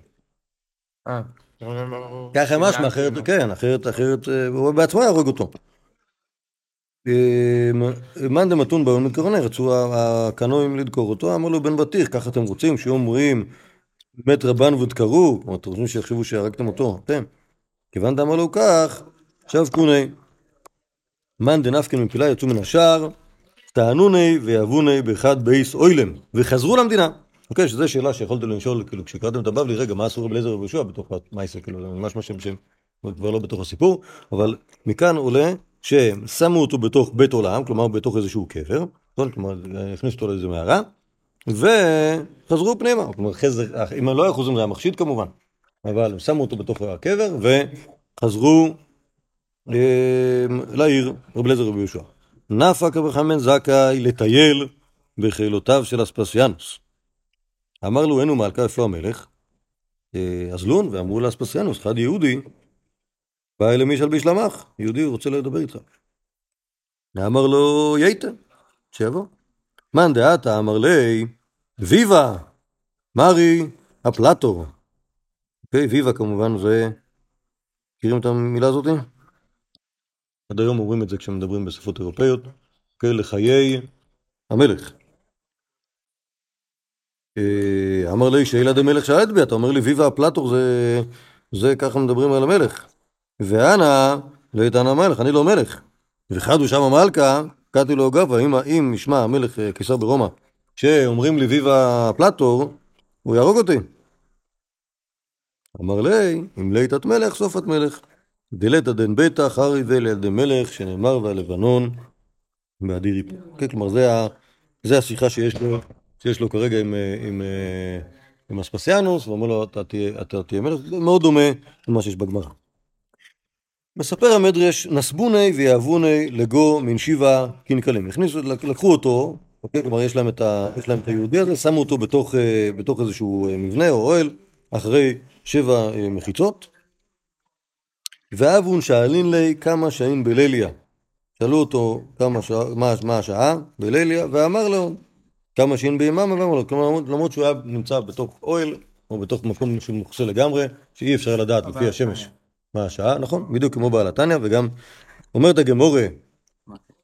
אה, ככה משמע, אחרת, כן, אחרת, אחרת, אה, הוא בעצמו יהרוג אותו. אה, מאן דמתון ביום מקרונה, רצו הקנואים לדקור אותו, אמר לו בן בטיח, ככה אתם רוצים, שיהיו אומרים מת רבן ותקרו, כלומר, אתם רוצים שיחשבו שהרגתם אותו, אתם. כיוון דאמר לו כך, שב קוני. מאן דנפקין מפילה יצאו מן השער, טענוני ויאבוני באחד בייס אוילם, וחזרו למדינה. אוקיי, שזו שאלה שיכולתם לשאול, כאילו, כשקראתם את הבבלי, רגע, מה עשו רבי אליעזר בתוך המעשה, כאילו, זה ממש מה שהם כבר לא בתוך הסיפור, אבל מכאן עולה שהם שמו אותו בתוך בית עולם, כלומר בתוך איזשהו קבר, נכון? כלומר, הכניסו אותו לאיזו מערה, וחזרו פנימה, כלומר, חזר, אם לא היו חוזרים זה היה מחשיד כמובן, אבל הם שמו אותו בתוך הקבר, וחזרו אה, לעיר, רבי אליעזר רבי יהושע. נפק רבי חנן זכאי לטייל בחילותיו של אספסיאנוס. אמר לו, אין הוא מלכה איפה המלך? אה, אזלון, ואמרו לאספסיאנוס, אחד יהודי, בא אל מישל בישלמך, יהודי, הוא רוצה לדבר איתך. אמר לו, ייתן, שיבוא. מאן דעתה אמר לי, ויבה, מרי אפלטור. אוקיי, ויבה כמובן זה, מכירים את המילה הזאתי? עד היום אומרים את זה כשמדברים בשפות אירופאיות, אוקיי, לחיי המלך. אה, אמר לי שילד המלך שאלת בי, אתה אומר לי ויבה אפלטור זה, זה ככה מדברים על המלך. ואנא לא יתען המלך, אני לא מלך. וחדו שם המלכה, קראתי לו גבה, אם, אם ישמע המלך אה, קיסר ברומא, שאומרים לי ויבה אפלטור, הוא יהרוג אותי. אמר לי, אם ליתת מלך, סופת מלך. דלתא דן ביתא חרי דן מלך, שנאמר והלבנון באדיר יפול. כן, כלומר, זה, ה, זה השיחה שיש לו, שיש לו כרגע עם, אה, עם, אה, עם אספסיאנוס, ואומר לו, אתה תהיה, מלך, מאוד דומה למה שיש בגמרא. מספר המדרש, נסבוני ויאבוני לגו מן שיבה קינקלים. הכניסו, לקחו אותו, אוקיי, כלומר יש להם, את ה, יש להם את היהודי הזה, שמו אותו בתוך, אה, בתוך איזשהו אה, מבנה או אוהל, אחרי שבע אה, מחיצות. ואבון שאלין לי כמה שעים בליליה. שאלו אותו כמה שעה, מה, מה השעה בליליה, ואמר לו כמה שעים ביממה, ואמר לו, כלומר, למרות שהוא היה נמצא בתוך אוהל, או בתוך מקום שהוא מכוסה לגמרי, שאי אפשר לדעת לפי השמש מה השעה, נכון? בדיוק כמו בעל התניא, וגם אומרת הגמורה,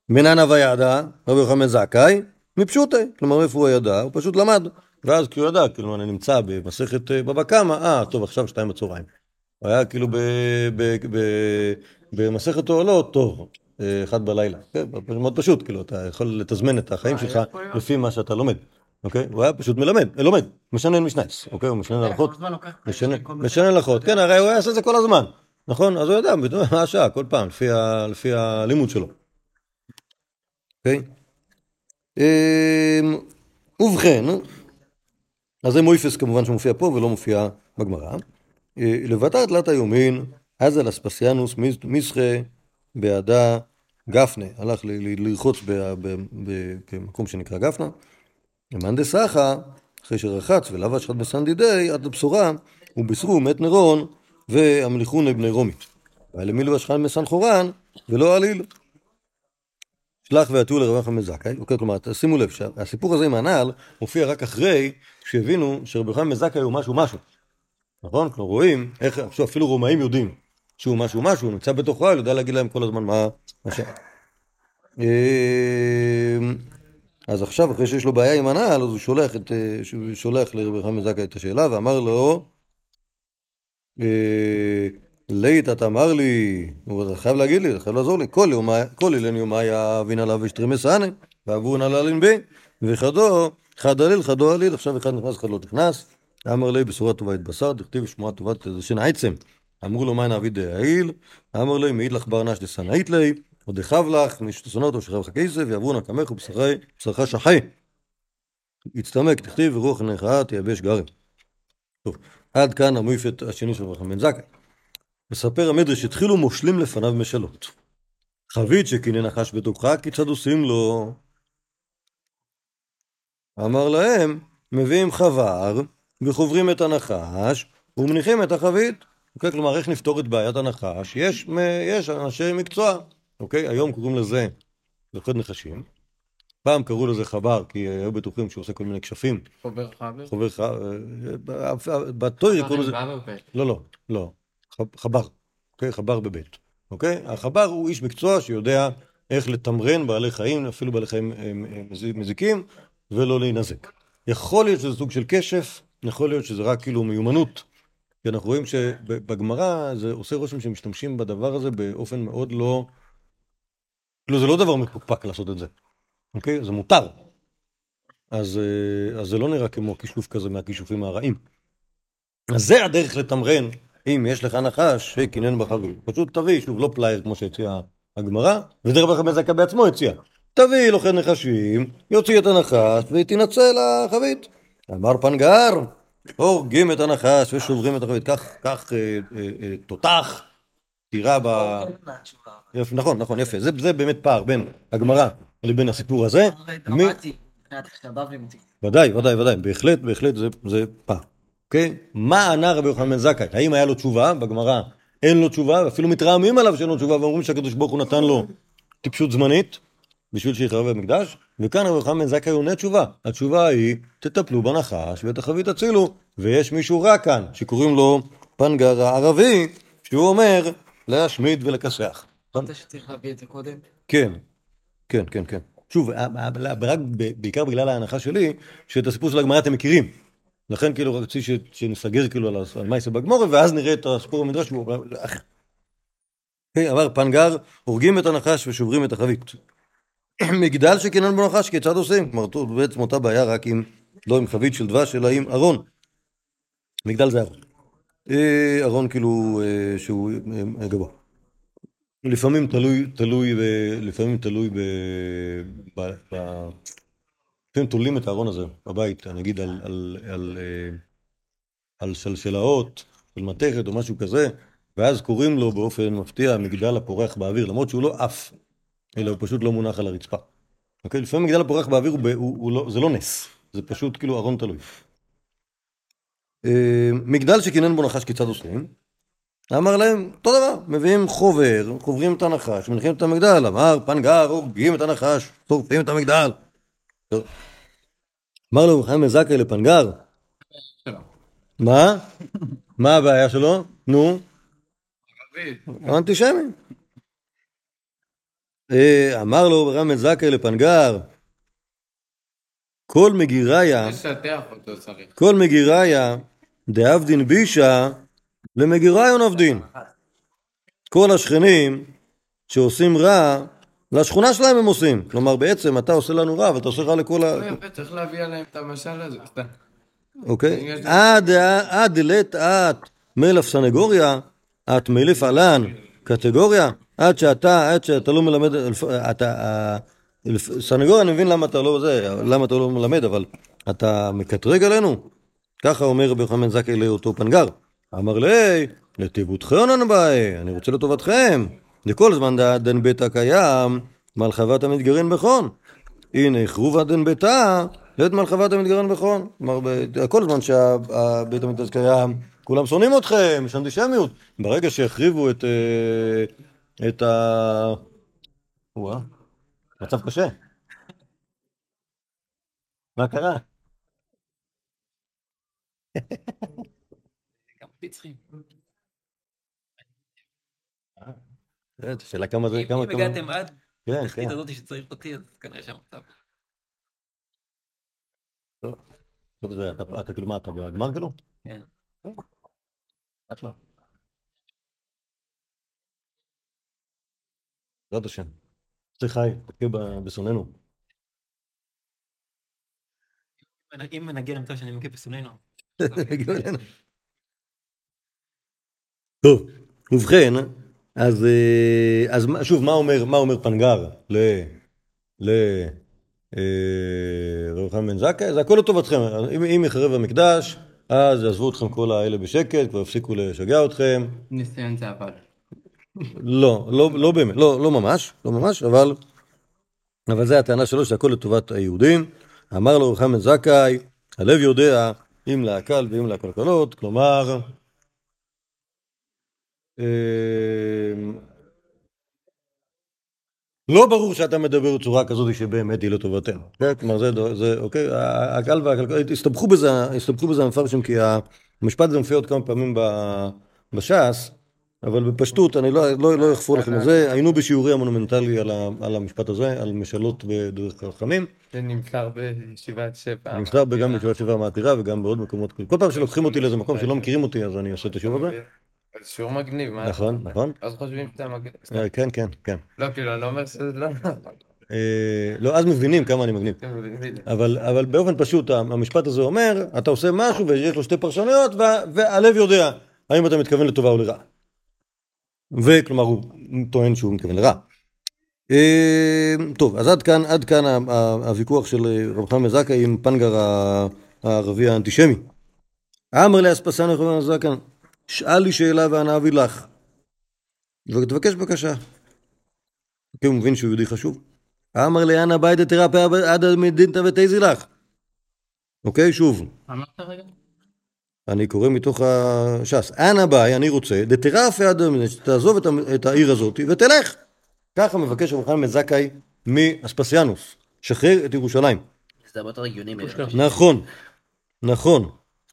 מנן הווה ידע, רבי יוחנן זכאי, מפשוטי, כלומר איפה הוא ידע? הוא פשוט למד, ואז כי הוא ידע, כאילו אני נמצא במסכת אה, בבא קמא, אה, טוב, עכשיו שתיים בצהריים. הוא היה כאילו במסכת עולות, טוב, אה, אחד בלילה. כן, מאוד פשוט, כאילו, אתה יכול לתזמן את החיים שלך לפי מה שאתה לומד. אוקיי? הוא היה פשוט מלמד, לומד, משנן משנייס, אוקיי? הוא משנן הלכות, משנן- משנן הלכות, כן, הרי הוא היה עושה את זה כל הזמן, נכון? אז הוא יודע מה השעה, כל פעם, לפי ה- לפי הלימוד שלו. אוקיי? אמ, ובכן, אז זה מויפס כמובן שמופיע פה ולא מופיע בגמרא. אה, לבטא תלת היומין, אז על אספסיאנוס מיסחה בעדה גפנה, הלך לרחוץ במקום שנקרא גפנה. למאן דסחה, אחרי שרחץ ולבש עד בסנדידי, עד לבשורה, ובישרו מת נרון והמליכון בני רומית. ואלמילו אשכן מסנחורן ולא עליל. שלח ויתו לרבי יוחנן זכאי, אוקיי, כלומר, שימו לב שהסיפור הזה עם הנעל מופיע רק אחרי שהבינו שרבי יוחנן זכאי הוא משהו משהו. נכון? אנחנו רואים איך עכשיו אפילו רומאים יודעים שהוא משהו משהו, הוא נמצא בתוך אוהל, יודע להגיד להם כל הזמן מה... מה ש... אמ, אז עכשיו, אחרי שיש לו בעיה עם הנעל, אז הוא שולח, את, אה, שולח לרבי יוחנן זכאי את השאלה ואמר לו, לית אתה אמר לי, הוא חייב להגיד לי, אתה חייב לעזור לי, כל אילן יומי אבין עליו ושתרמסני, ועברו נא להלין בי, וחדו, חד עליל, חדו עליל, עכשיו אחד נכנס, אחד לא נכנס. אמר לי, בשורה טובה התבשר, דכתיב שמועה טובה תדשן עצם. אמרו לו, מה נעביד דהעיל? אמר לי, מעיד לך בר נש דשנאית לי, או דחב לך, מי שתשנא אותו שחרב לך כסף, ויעברו נא קמך ובשרי, בשרך שחי. יצטמק, תכתיב ורוח נחאה תייבש גרם. טוב, עד כאן המויפת השני של רחם בן זכאי. מספר המדרש, התחילו מושלים לפניו משאלות. חבית שקינא נחש בתוכך, כיצד עושים לו? אמר להם, מביאים חבר, וחוברים את הנחש, ומניחים את החבית. אוקיי? כלומר, איך נפתור את בעיית הנחש? יש, יש אנשי מקצוע, אוקיי? היום קוראים לזה לוכד נחשים. פעם קראו לזה חבר, כי היו בטוחים שהוא עושה כל מיני כשפים. חובר חבר? חובר ח... בתוירי קוראים לזה... לא, לא, לא. חבר, אוקיי? חבר בבית, אוקיי? החבר הוא איש מקצוע שיודע איך לתמרן בעלי חיים, אפילו בעלי חיים אה, אה, מז- מזיקים, ולא להינזק. יכול להיות שזה סוג של כשף, יכול להיות שזה רק כאילו מיומנות. כי אנחנו רואים שבגמרא זה עושה רושם שמשתמשים בדבר הזה באופן מאוד לא... כאילו זה לא דבר מפוקפק לעשות את זה, אוקיי? זה מותר. אז, אה, אז זה לא נראה כמו כישוף כזה מהכישופים הרעים. אז זה הדרך לתמרן, אם יש לך נחש, שקינן בחביל. פשוט תביא, שוב, לא פלייר כמו שהציעה הגמרא, רבי חמד זכאי בעצמו הציע. תביא לוחד נחשים, יוציא את הנחש ותנצל החבית. אמר פנגר, הורגים את הנחש ושוברים את החבית. כך, כך אה, אה, אה, תותח, תירה ב... יפה, נכון, נכון, יפה. זה, זה באמת פער בין הגמרא לבין הסיפור הזה. ודאי, ודאי, ודאי, בהחלט, בהחלט זה, פער. אוקיי? מה ענה רבי יוחנן בן זכאי? האם היה לו תשובה? בגמרא אין לו תשובה, ואפילו מתרעמים עליו שאין לו תשובה, ואומרים שהקדוש ברוך הוא נתן לו טיפשות זמנית בשביל שיחרב המקדש, וכאן רבי יוחנן בן זכאי עונה תשובה. התשובה היא, תטפלו בנחש ואת החבית תצילו, ויש מישהו רע כאן, שקוראים לו פנגר הערבי, שהוא אומר להשמיד ולכסח. חשבת שצריך להביא את זה קודם? כן, כן, כן, כן. שוב, רק בעיקר בגלל ההנחה שלי, שאת הסיפור של הגמרא אתם מכירים. לכן כאילו רציתי ש- שנסגר כאילו על על מייסה בגמורה, ואז נראה את הסיפור במדרש. כן, אמר פנגר, הורגים את הנחש ושוברים את החבית. מגדל שקינן בו נחש, כיצד עושים? כלומר, בעצם אותה בעיה רק עם, לא עם חבית של דבש, אלא עם ארון. מגדל זה ארון. אה, ארון כאילו אה, שהוא אה, גבוה. לפעמים תלוי, תלוי, ב- לפעמים תלוי ב... ב... ב... לפעמים תולים את הארון הזה בבית, נגיד על, על, על, אה, על שלשלאות, של מתכת או משהו כזה, ואז קוראים לו באופן מפתיע מגדל הפורח באוויר, למרות שהוא לא עף, אלא הוא פשוט לא מונח על הרצפה. אוקיי? לפעמים מגדל הפורח באוויר הוא, הוא, הוא לא, זה לא נס, זה פשוט כאילו ארון תלוי. אה, מגדל שקינן בו נחש כיצד עושים? אמר להם, אותו דבר, מביאים חובר, חוברים את הנחש, מניחים את המגדל, אמר פנגר, הורגים את הנחש, שורפים את המגדל. אמר לו חיים זכאי לפנגר. מה? מה הבעיה שלו? נו, אנטישמי. אה, אמר לו רמז זכאי לפנגר, כל מגיריה. כל מגיריה, דאבדין בישה, למגיריון עבדין. כל השכנים שעושים רע, לשכונה שלהם הם עושים. כלומר, בעצם אתה עושה לנו רע, ואתה עושה רע לכל לא ה... יפה, צריך להביא עליהם את המשל הזה. סתם. אוקיי? עד לית את מלף סנגוריה, את מליף עלן קטגוריה, עד שאתה, עד שאתה לא מלמד, אתה, ה- אלף- סנגוריה, אני מבין למה אתה לא זה, למה אתה לא מלמד, אבל אתה מקטרג עלינו? ככה אומר רבי יוחנן זכאי לאותו פנגר. אמר לי, לטיבותכם אנבאי, אני רוצה לטובתכם. לכל זמן דן ביתה קיים, מלחבת המתגרן בכון. הנה, חרובה דן ביתה, לית מלחבת המתגרן בכון. כלומר, כל זמן שבית המקדש קיים, כולם שונאים אתכם, יש אנטישמיות. ברגע שהחריבו את, אה, את ה... וואה, מצב קשה. מה קרה? פיצחים. אה, השאלה כמה זה, כמה, אם כמה... הגעתם עד כן, כן. התחתית הזאת שצריך אותי, אז כנראה שהמצב. טוב, זה, אתה, כאילו מה, אתה בגמר כאילו? כן. אחלה. בעזרת השם. סליחה, תכה בשונאנו. אם נגיע למצב שאני מכה בשונאינו. טוב, ובכן, אז, אה, אז שוב, מה אומר, מה אומר פנגר ל... ל... אה, רב חיים בן זכאי? זה הכל לטובתכם. אם, אם יחרב המקדש, אז יעזבו אתכם כל האלה בשקט, כבר יפסיקו לשגע אתכם. ניסיון זה אבל. לא, לא, לא באמת, לא, לא ממש, לא ממש, אבל, אבל זה הטענה שלו שהכל לטובת היהודים. אמר לו רחם בן זכאי, הלב יודע אם להקל ואם להקלקלות, כלומר, לא ברור שאתה מדבר בצורה כזאת שבאמת היא לטובתנו. כן? כלומר, זה, זה, אוקיי, הקל והקלקל, הסתבכו בזה, הסתבכו בזה המפרשים, כי המשפט הזה מופיע עוד כמה פעמים בש"ס, אבל בפשטות, אני לא, לא, לא אחפור לכם את זה, היינו בשיעורי המונומנטלי על, ה, על המשפט הזה, על משאלות בדרך חכמים, זה נמסר בישיבת שפע. נמסר גם בישיבת שבע המעתירה וגם בעוד מקומות, כל פעם שלוקחים אותי לאיזה מקום שלא מכירים אותי, אז אני עושה את השיעור הזה. שיעור מגניב, מה? נכון, נכון. אז חושבים שאתה מגניב. אה, כן, כן, כן. לא, כאילו, אני לא אומר שזה לא נכון. אה, לא, אז מבינים כמה אני מגניב. אבל, אבל באופן פשוט, המשפט הזה אומר, אתה עושה משהו ויש לו שתי פרשנויות, וה, והלב יודע האם אתה מתכוון לטובה או לרעה. וכלומר, הוא טוען שהוא מתכוון לרעה. אה, טוב, אז עד כאן, עד כאן הוויכוח של רב חיים זכאי עם פנגר הערבי האנטישמי. אמר לאספסן רב חיים זכאי, שאל לי שאלה ואנה אביא לך. ותבקש בקשה. כי הוא מבין שהוא יהודי חשוב. אמר לי, אנא ביי דתרפא עד המדינתא ותזי לך. אוקיי, שוב, אמרת רגע? אני קורא מתוך הש"ס. אנא ביי, אני רוצה, דתרפא עד המדינתא, שתעזוב את העיר הזאת ותלך. ככה מבקש רב חיים בן זכאי מאספסיאנוס, שחרר את ירושלים. זה הרבה יותר הגיוני ממנו. נכון, נכון.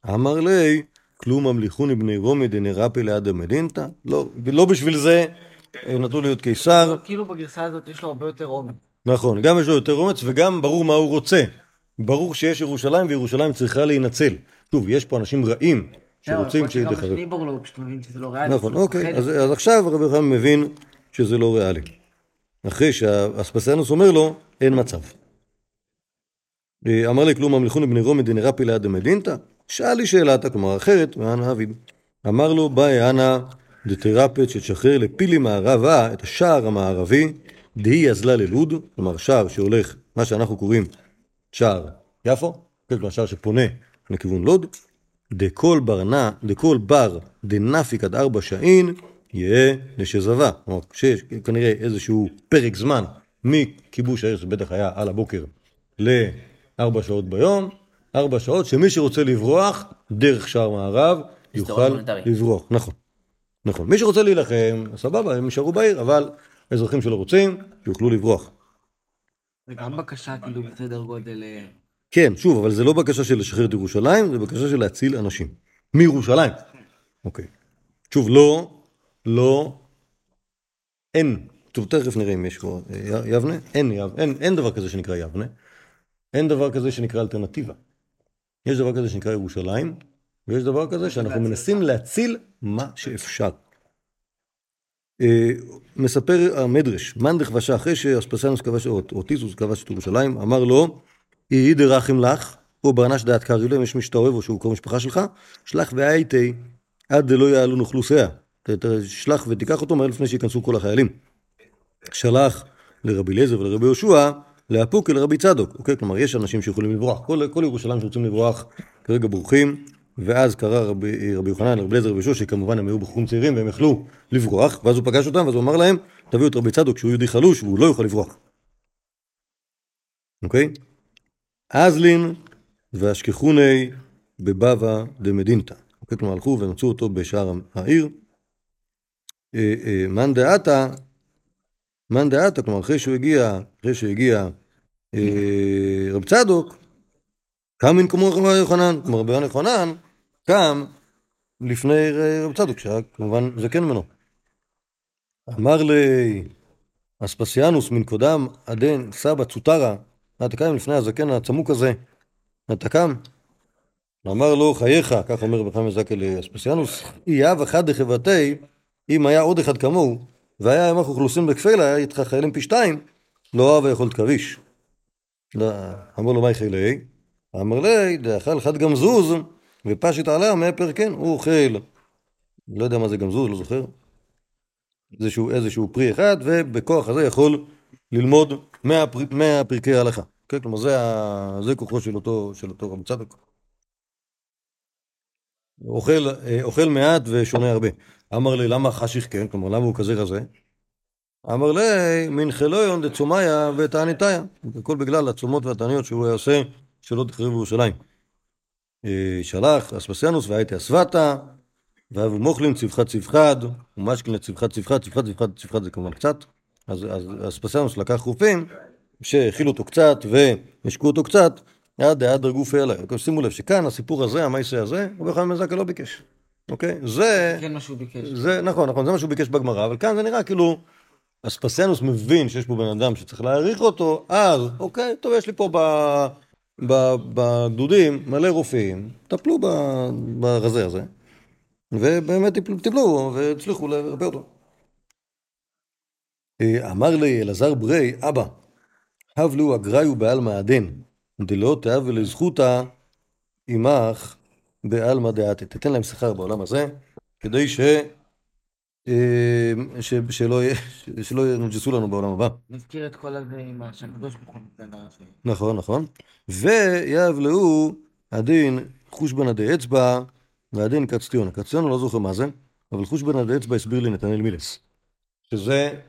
אמר לי, כלום ממליכוני בני רומי דנרפי ליד המדינתא? לא, לא בשביל זה אה, נתנו להיות קיסר. כאילו בגרסה הזאת יש לו הרבה יותר עומק. נכון, גם יש לו יותר אומץ וגם ברור מה הוא רוצה. ברור שיש ירושלים וירושלים צריכה להינצל. שוב, יש פה אנשים רעים שרוצים שהיא תחרב. לא, לא. נכון, אוקיי, אז עכשיו רבי חיים מבין שזה לא ריאלי. אחרי שהאספסיאנוס אומר לו, אין מצב. אה, אמר לי כלום ממליכוני בני רומי דנרפי ליד המדינתא? שאל לי שאלתה, כלומר אחרת, ואנא אביד. אמר לו, באי אנא דתרפת שתשחרר לפילי מערבה את השער המערבי, דהי אזלה ללוד, כלומר שער שהולך, מה שאנחנו קוראים שער יפו, כן, כלומר שער שפונה לכיוון לוד, דכל ברנה, דכל בר דנפיק עד ארבע שעין, יהיה לשזבה. כלומר, שיש כנראה איזשהו פרק זמן מכיבוש העיר, שבטח היה על הבוקר, לארבע שעות ביום, ארבע שעות שמי שרוצה לברוח דרך שער מערב יוכל. לברוח. נכון. נכון. מי שרוצה להילחם, סבבה, הם יישארו בעיר, אבל אזרחים שלא רוצים, יוכלו לברוח. זה גם בקשה כאילו בסדר גודל... אה, כן, שוב, אבל זה לא בקשה של לשחרר את ירושלים, זה בקשה של להציל אנשים. מירושלים. אוקיי. שוב, לא, לא, אין. טוב, תכף נראה אם יש פה אה, יבנה. אין, אין, אין דבר כזה שנקרא יבנה. אין דבר כזה שנקרא אלטרנטיבה. יש דבר כזה שנקרא ירושלים, ויש דבר כזה שאנחנו מנסים להציל מה שאפשר. אה, מספר המדרש, מאן דכבשה אחרי שאספסיאנוס כבש, או טיסוס כבש את ירושלים, אמר לו, יהי דרחם לך, או ברנש דעת קרי לו, אם יש מי שאתה אוהב או שהוא קרוב משפחה שלך, שלח והייתי עד דלא יעלו נוכלוסיה. שלח ותיקח אותו מהר לפני שייכנסו כל החיילים. שלח לרבי אליעזר ולרבי יהושע, לאפוק ולרבי צדוק. אוקיי? כלומר, יש אנשים שיכולים לברוח. כל, כל ירושלים שרוצים לברוח, כרגע בורחים. ואז קרא רבי, רבי יוחנן, רבי אליעזר ויהושע, שכמובן הם היו בחורים צעירים והם יכלו לברוח, ואז הוא פגש אותם, ואז הוא אמר להם, תביאו את רבי צדוק שהוא יהודי חלוש והוא לא יוכל לברוח. אוקיי? אזלין והשכחוני בבבא דמדינתא. אוקיי? כלומר, הלכו ומצאו אותו בשער העיר. אה, אה, מאן דעתה, מאן דעתה, כלומר, אחרי שהוא הגיע, אחרי שהגיע אה, רב צדוק, קם ממקומו רבי יוחנן. כלומר, רבי יוחנן קם לפני רב צדוק, שהיה כמובן זקן ממנו. אמר לי, אספסיאנוס מן קודם עדן סבא צוטרה, אתה קם לפני הזקן הצמוק הזה, אתה קם? אמר לו, חייך, כך אומר רבי חיים זקי לאספסיאנוס, אייב אחד דחבתי, אם היה עוד אחד כמוהו, והיה ימך אוכלוסין בכפלה, היה איתך חיילים פי שתיים, לא אהב ויכולת כביש. לא, אמר לו, מה יחיילי? אמר לי, דאכל אחד גמזוז, ופשט עלה מאפר כן, הוא אוכל, לא יודע מה זה גמזוז, לא זוכר. איזשהו, איזשהו פרי אחד, ובכוח הזה יכול ללמוד 100, פר, 100 פרקי ההלכה. כן, כלומר, זה, זה כוחו של אותו, של אותו רב צדוק. אוכל, אה, אוכל מעט ושונה הרבה. אמר לי, למה חשיך כן? כלומר, למה הוא כזה רזה? אמר לי, מנחלויון דצומיה ותעניתיה. הכל בגלל הצומות והתעניות שהוא יעשה שלא תחריב בירושלים. אה, שלח אספסיאנוס והייתי אסבתה, ואבו מוכלין צבחת צבחד, ומשקין לצבחת צבחד, צבחת צבחד צבחד זה כמובן קצת. אז, אספסיאנוס לקח חופים, שהכילו אותו קצת והשקו אותו קצת, עד עד גופי אליי. שימו לב שכאן הסיפור הזה, המעשה הזה, רבי חיים מזקה לא ביקש. אוקיי? זה... כן מה שהוא ביקש. זה, נכון, נכון, זה מה שהוא ביקש בגמרא, אבל כאן זה נראה כאילו, אספסיאנוס מבין שיש פה בן אדם שצריך להעריך אותו, אז, אוקיי, טוב, יש לי פה ב, ב, בגדודים מלא רופאים, טפלו ב, ברזה הזה, ובאמת טיפלו, טיפלו והצליחו לרפא אותו. אמר לי אלעזר ברי, אבא, הב לו אגריו בעלמא הדין, דלא תהווה לזכותא עמך בעלמא דעתי. תתן להם שכר בעולם הזה, כדי ש... אה, ש... שלא, י... שלא ינג'סו לנו בעולם הבא. נזכיר את כל הזה עם שהקדוש ברוך הוא נותן. נכון, נכון. ויבלעו הדין חושבנא דאצבע והדין קצטיונה. קצטיונה לא זוכר מה זה, אבל חושבנא דאצבע הסביר לי נתנאל מילס. שזה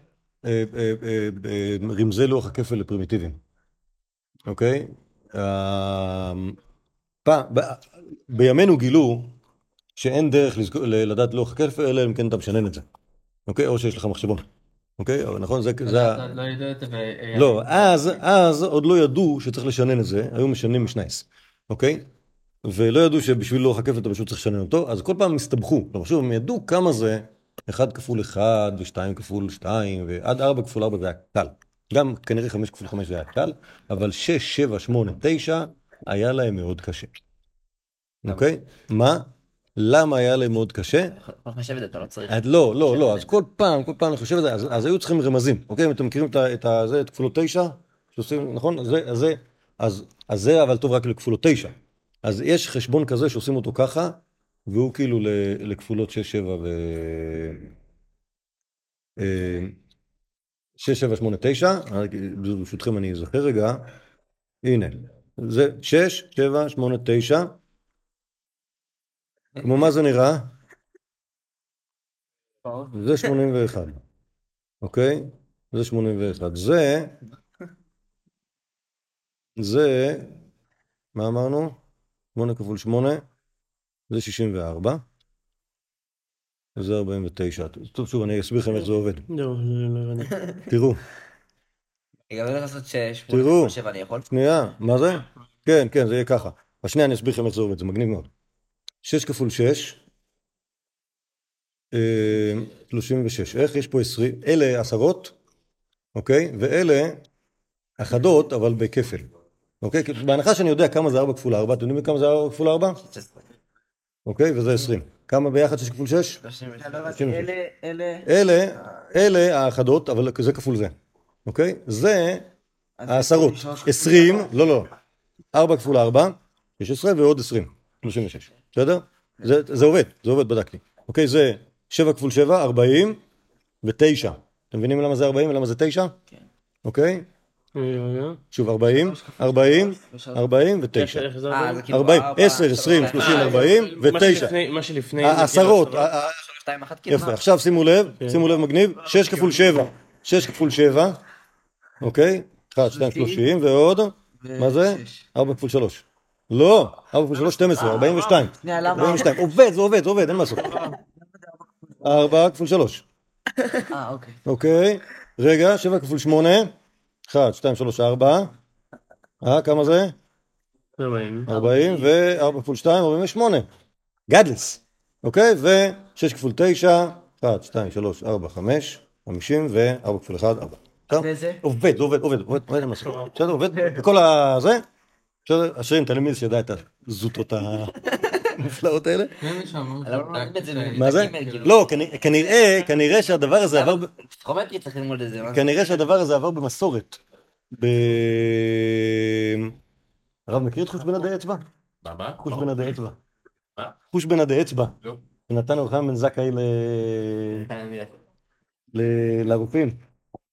אה, אה, רמזי לוח הכפל לפרימיטיביים. אוקיי? ב- בימינו גילו שאין דרך לדעת לוח הכפל אלא אם כן אתה משנן את זה. אוקיי? או שיש לך מחשבון. אוקיי? אבל נכון? זה... לא לא, אז, אז עוד לא ידעו שצריך לשנן את זה, היו משננים משנייס, אוקיי? ולא ידעו שבשביל לוח הכפל אתה פשוט צריך לשנן אותו, אז כל פעם הסתבכו. כלומר, שוב, הם ידעו כמה זה 1 כפול 1 ו-2 כפול 2 ועד 4 כפול 4 זה היה קל. גם כנראה 5 כפול 5 זה היה קל, אבל 6, 7, 8, 9 היה להם מאוד קשה. אוקיי? מה? למה היה להם מאוד קשה? יכול לחשב את זה, אתה לא צריך. לא, לא, לא, אז כל פעם, כל פעם אני חושב על זה, אז, היו צריכים רמזים, אוקיי? אם אתם מכירים את, את, זה, את כפולות תשע, שעושים, נכון? אז זה, אבל טוב רק לכפולות תשע. אז יש חשבון כזה שעושים אותו ככה, והוא כאילו לכפולות שש, שבע ו... אה, שש, שבע, שמונה, תשע, רק ברשותכם אני אזכר רגע, הנה, זה שש, שבע, שמונה, תשע, כמו מה זה נראה? זה 81, אוקיי? זה 81. זה, זה, מה אמרנו? 8 כפול 8, זה 64, וזה 49. טוב, שוב, אני אסביר לכם איך זה עובד. לא, לא, לא הבנתי. תראו, לא תראו. שנייה, מה זה? כן, כן, זה יהיה ככה. אז שנייה, אני אסביר לכם איך זה עובד, זה מגניב מאוד. 6 כפול 6, 36. איך יש פה 20? אלה עשרות, אוקיי? ואלה אחדות, אבל בכפל. אוקיי? בהנחה שאני יודע כמה זה 4 כפול 4, אתם יודעים כמה זה 4 כפול 4? אוקיי? וזה 20. כמה ביחד 6 כפול 6? הבנתי, אלה, אלה... אלה, האחדות, אבל זה כפול זה. אוקיי? זה העשרות. שלוש כפול 20, ארבע. לא, לא. 4 כפול 4, 16 ועוד 20, 36. בסדר? זה, זה עובד, זה עובד, בדקתי. אוקיי, זה 7 כפול 7, 40 ו-9. אתם מבינים למה זה 40 ולמה זה 9? כן. אוקיי? רגע, רגע. שוב, 40, 40, 40 ו-9. איך- איך זה אה, עובד? זה כאילו 40, ארבע, 10, שלוש, 20, אחד. 30, אה, 40 מה ו-9. שלפני- מה שלפני... כאילו אחת, כאילו. יפה, עכשיו שימו לב, שימו לב מגניב, 6 כפול 7, 6 כפול 7, אוקיי? 1, 2, 30 ועוד, מה זה? ושש. 4 כפול 3. לא, 4 כפול 3, 12, 42. שנייה, למה? 42, עובד, זה עובד, זה עובד, אין מה לעשות. 4 כפול 3, אה, אוקיי. אוקיי? רגע, 7 כפול 8, 1, 2, 3, 4. אה, כמה זה? ארבעים. 40, ו-4 כפול 2, 48. גדלס. אוקיי? ו-6 כפול 9, 1, 2, 3, 4, 5, 50, ו-4 כפול 1, 4. טוב? וזה? עובד, זה עובד, עובד, עובד, עובד, אין מה לעשות. בסדר, עובד, וכל הזה, בסדר, אשרים תלמיד שיודע את הזוטות ה... המופלאות האלה. למה לא זה? מה זה? כאילו? לא, כנראה- כנראה, שהדבר הזה עבר, ב- פסיכומטרי צריך ללמוד את זה. מה זה? כנראה שהדבר הזה עבר במסורת. ב... הרב מכיר את חוש בן עדי אצבע? מה? חוש בן עדי אצבע. מה? חוש בן עדי אצבע. לא. לו חיים בן זכאי ל... ל- לרופאים.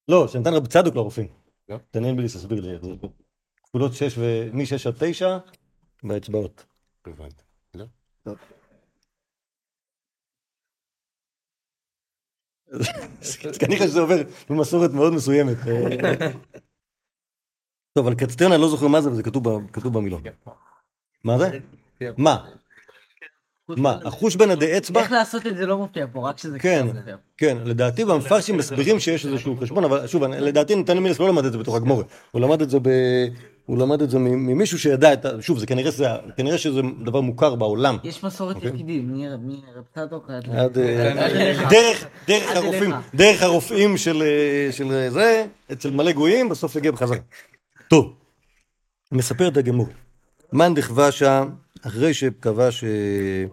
לא, שנתן רב צדוק לרופאים. לא. תעניין בלי להסביר לי איך זה. כפולות 6 ו... מ-6 עד 9 באצבעות. הבנתי. אז כנראה שזה עובר במסורת מאוד מסוימת. טוב, על קצטרנה אני לא זוכר מה זה, אבל זה כתוב ב- כתוב במילון. מה זה? מה? מה? החוש בין עדי אצבע? איך לעשות את זה לא מופיע פה, רק שזה כן. כן, לדעתי במפרשים מסבירים שיש איזשהו חשבון, אבל שוב, לדעתי נתן מילס לא למד את זה בתוך הגמורה. הוא למד את זה ב... הוא למד את זה ממישהו שידע את ה... שוב, זה כנראה שזה, כנראה שזה דבר מוכר בעולם. יש מסורת אוקיי. יחידים, מרב צדוק עד... עד, אה, אליך. דרך, הרופאים. דרך הרופאים של, אה, של אה, זה, אצל מלא גויים, בסוף הגיע בחזרה. טוב, מספר את הגמור. מאן דכבשה, אחרי שכבש, אה,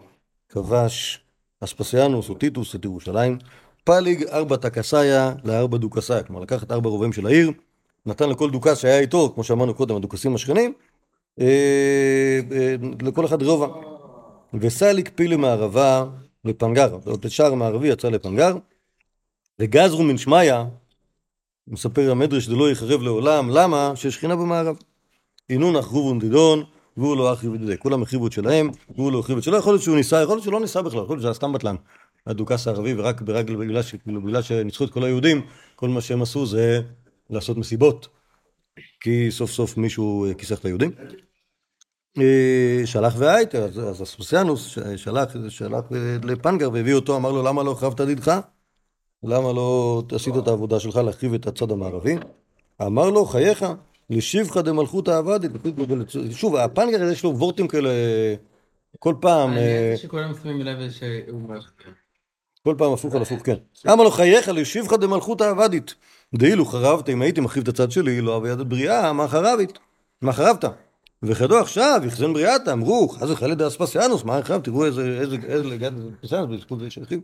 כבש אספסיאנוס או טיטוס את ירושלים, פליג ארבע תקסיה לארבע דוכסיה, כלומר לקח את ארבע רובעים של העיר, נתן לכל דוכס שהיה איתו, כמו שאמרנו קודם, הדוכסים השכנים, אה, אה, לכל אחד רובע. וסליק פילי מערבה לפנגר, זאת שער מערבי יצא לפנגר, וגזרו מן שמיא, מספר המדרש דלא יחרב לעולם, למה? ששכינה במערב. אינון אחרוב ונדידון, והוא לא אחריב ונדידי. כולם החריבו את שלהם, והוא לא החריב את שלו. יכול להיות שהוא ניסה, יכול להיות שהוא לא ניסה בכלל, יכול להיות שזה סתם בטלן. הדוכס הערבי, ורק כאילו, בגלל שניצחו את כל היהודים, כל מה שהם עשו זה לעשות מסיבות. כי סוף סוף מישהו אה, כיסח את היהודים. אה, שלח והייתה, אז, אז אספסיאנוס ש- שלח, שלח לפנגר והביא אותו, אמר לו למה לא חרבת דידך? למה לא עשית את העבודה שלך להחריב את הצד המערבי? אמר לו חייך, לשיבך דמלכות העבדית. שוב, הפנגר יש לו וורטים כאלה כל פעם, אה, העניין זה שכולם שמים לב שהוא. כל פעם הפוך על הפוך, כן. אמר לו חייך, לשיבך דמלכות העבדית. דאילו חרבת, אם הייתי מחריב את הצד שלי, לא אביד את בריאה, מה חרבית? מה חרבת? וכדו עכשיו, יחזן בריאתה, אמרו, חס וחלילה דאספסיאנוס, מה החרב? תראו איזה, איזה, איזה לגד אספסיאנוס, בזכות זה שהרחיב.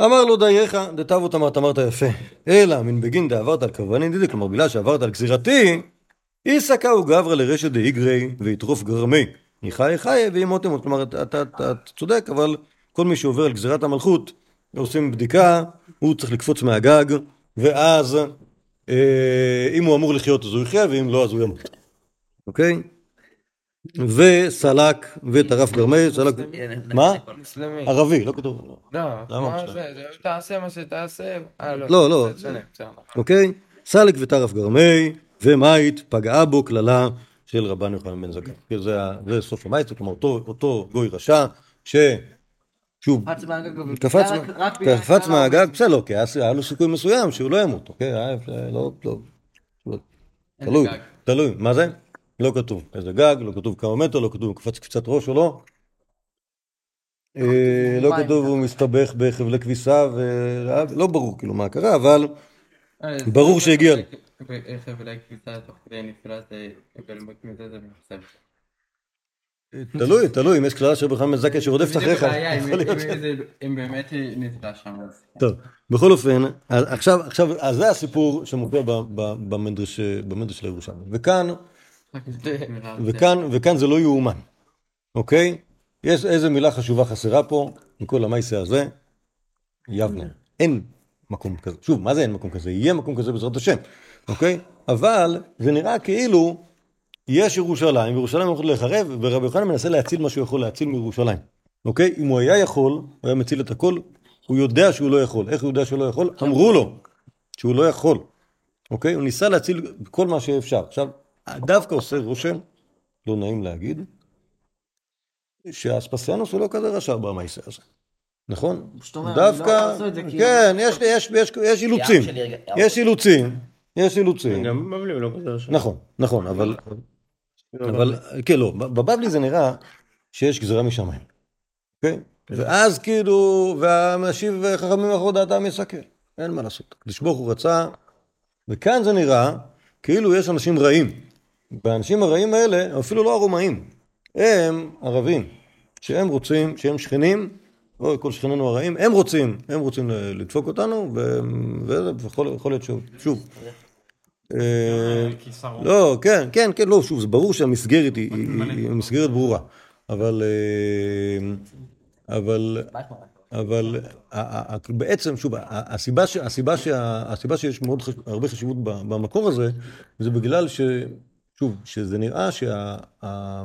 אמר לו דייך, דתבות אמרת, אמרת יפה. אלא מן בגין דעברת על כוון דידי, כלומר בגלל שעברת על גזירתי, איסקה הוא גברא לרשת דאיגרי ויטרוף גרמי. יחי חי וימותם עוד. כלומר, אתה צודק, אבל כל מי שעובר על גזירת המלכות, עושים בדיקה, הוא צריך לקפוץ מהגג, ואז אה, אם הוא אמור לחיות אז הוא יחיה, ואם לא אז הוא ימות. אוקיי? וסלק וטרף גרמי, סלק... מה? ערבי, לא כתוב. לא, מה? זה? תעשה מה שתעשה. אה, לא, לא. שונה, בסדר. אוקיי? סלק וטרף גרמי, ומית פגעה בו קללה של רבן יוחנן בן זכאי. כי זה, סוף המייסט, כלומר אותו, אותו גוי רשע, ש... שוב, קפץ מהגג קפץ, מהגג, בסדר, לא, כי היה לו סיכוי מסוים שהוא לא ימות, אוקיי? היה לא, לא, תלוי? תלוי, מה זה? לא כתוב איזה גג, לא כתוב כמה מטר, לא כתוב קפץ קצת ראש או לא. אה, לא כתוב הוא מסתבך בחבלי כביסה, ולא ברור כאילו מה קרה, אבל אה, ברור שהגיע לו. אולי כניסה תוך כדי נפילת תלוי, תלוי, אם יש קללה של בכלל מזכה שרודפת אחריך. אם באמת נתלה שם. טוב, בכל אופן, עכשיו, עכשיו, אז זה הסיפור שמופיע במדרש של ירושלים. וכאן, וכאן, וכאן זה לא יאומן, אוקיי? יש איזה מילה חשובה חסרה פה, מכל המייסה הזה, יבנה. אין מקום כזה. שוב, מה זה אין מקום כזה? יהיה מקום כזה בעזרת השם, אוקיי? אבל זה נראה כאילו יש ירושלים, וירושלים הולכת להיחרב, ורבי יוחנן מנסה להציל מה שהוא יכול להציל מירושלים, אוקיי? אם הוא היה יכול, הוא היה מציל את הכל, הוא יודע שהוא לא יכול. איך הוא יודע שהוא לא יכול? אמרו לו שהוא לא יכול, אוקיי? הוא ניסה להציל כל מה שאפשר. עכשיו, דווקא עושה רושם, לא נעים להגיד, שאספסיאנוס הוא לא כזה רשע במעשה הזה, נכון? דווקא, לא זה כאילו- כן, יש, יש, יש, יש אילוצים, יש אילוצים, יש אילוצים, גם הוא לא כזה רשע. נכון, נכון, אבל, אבל, כן, לא, בבבלי זה נראה שיש גזירה משמיים, אוקיי? ואז כאילו, והמשיב חכמים אחרות דעתם יסכל, אין מה לעשות. הקדוש ברוך הוא רצה, וכאן זה נראה כאילו יש אנשים רעים. והאנשים הרעים האלה, אפילו לא הרומאים, הם ערבים, שהם רוצים, שהם שכנים, או כל שכנינו הרעים, הם רוצים, הם רוצים לדפוק אותנו, ו- ויכול יכול להיות שוב, שוב. אה, לא, כן, כן, כן, לא, שוב, זה ברור שהמסגרת היא, מסגרת ברורה, אבל, אה, אבל, אבל בעצם, שוב, הסיבה, ש, הסיבה, שה, הסיבה שיש מאוד חש, הרבה חשיבות במקור הזה, זה בגלל ש... שוב, שזה נראה שה... ה-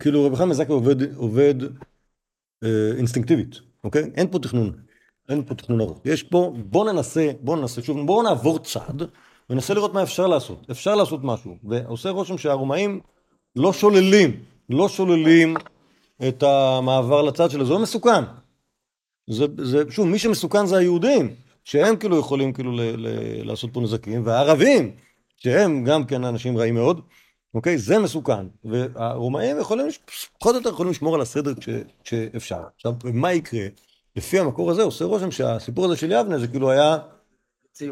כאילו רבי חיים זקי עובד, עובד אה, אינסטינקטיבית, אוקיי? אין פה תכנון, אין פה תכנון ארוך. יש פה, בוא ננסה, בוא ננסה, שוב, בואו נעבור צעד וננסה לראות מה אפשר לעשות. אפשר לעשות משהו. ועושה רושם שהרומאים לא שוללים, לא שוללים את המעבר לצד שלו, זה לא מסוכן. זה, זה, שוב, מי שמסוכן זה היהודים, שהם כאילו יכולים כאילו ל, ל, לעשות פה נזקים, והערבים, שהם גם כן אנשים רעים מאוד, אוקיי? זה מסוכן. והרומאים יכולים, פחות או יותר יכולים לשמור על הסדר כש, כשאפשר. עכשיו, מה יקרה? לפי המקור הזה עושה רושם שהסיפור הזה של יבנה זה כאילו היה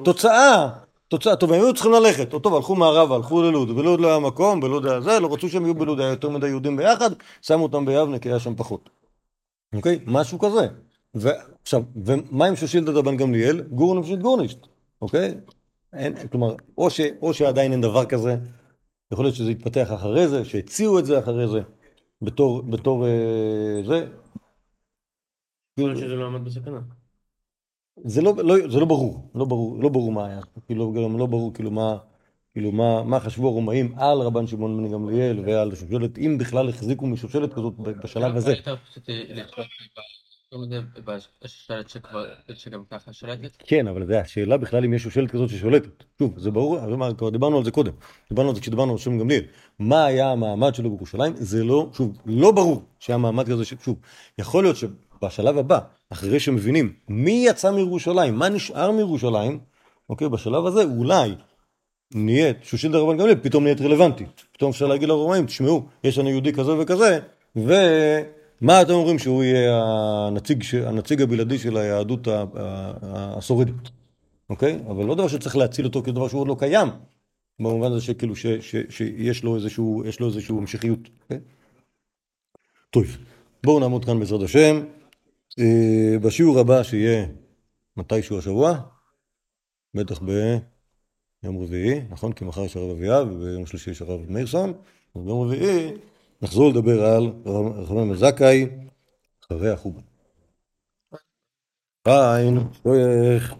תוצאה, תוצאה, טוב, הם היו צריכים ללכת, טוב, הלכו מערבה, הלכו ללוד, בלוד לא היה מקום, בלוד היה זה, לא רצו שהם יהיו בלוד, היה יותר מדי יהודים ביחד, שמו אותם ביבנה כי היה שם פחות. אוקיי? משהו כזה. ועכשיו, ומה עם שושילתא דבן גמליאל? גורן ופשיט גורנישט, אוקיי? אין, כלומר, או, ש, או שעדיין אין דבר כזה, יכול להיות שזה יתפתח אחרי זה, שהציעו את זה אחרי זה, בתור, בתור אה, זה. שזה לא עמד בסכנה. זה לא, לא, זה לא ברור, לא ברור, לא ברור מה היה, כאילו, גם לא ברור כאילו מה, כאילו מה, מה חשבו הרומאים על רבן שמעון בן גמליאל ועל שושלת, אם בכלל החזיקו משושלת כזאת בשלב הזה. ככה שולטת. כן, אבל זה השאלה בכלל אם יש שושלת כזאת ששולטת. שוב, זה ברור, כבר דיברנו על זה קודם. דיברנו על זה כשדיברנו על שם גמליאל. מה היה המעמד שלו בירושלים? זה לא, שוב, לא ברור שהיה מעמד כזה, ש- שוב, יכול להיות שבשלב הבא, אחרי שמבינים מי יצא מירושלים, מה נשאר מירושלים, אוקיי, בשלב הזה אולי נהיית, שושלת רבן גמליאל פתאום נהיית רלוונטית. פתאום אפשר להגיד לרומאים, תשמעו, יש לנו יהודי כזה וכזה, ומה אתם אומרים שהוא יהיה הנציג, ש- הנציג הבלעדי של היהדות ה- ה- השורדת, אוקיי? אבל לא דבר שצריך להציל אותו כדבר שהוא עוד לא קיים, במובן הזה שכאילו ש, ש, שיש לו איזשהו, יש לו איזשהו המשכיות, אוקיי? טוב, בואו נעמוד כאן בעזרת השם. אה, בשיעור הבא שיהיה מתישהו השבוע, בטח ביום רביעי, נכון? כי מחר יש הרב אביאב וביום שלישי יש הרב מאירסון, אז ביום רביעי נחזור לדבר על רחמם זכאי אחרי החובה. ביי, שטויך.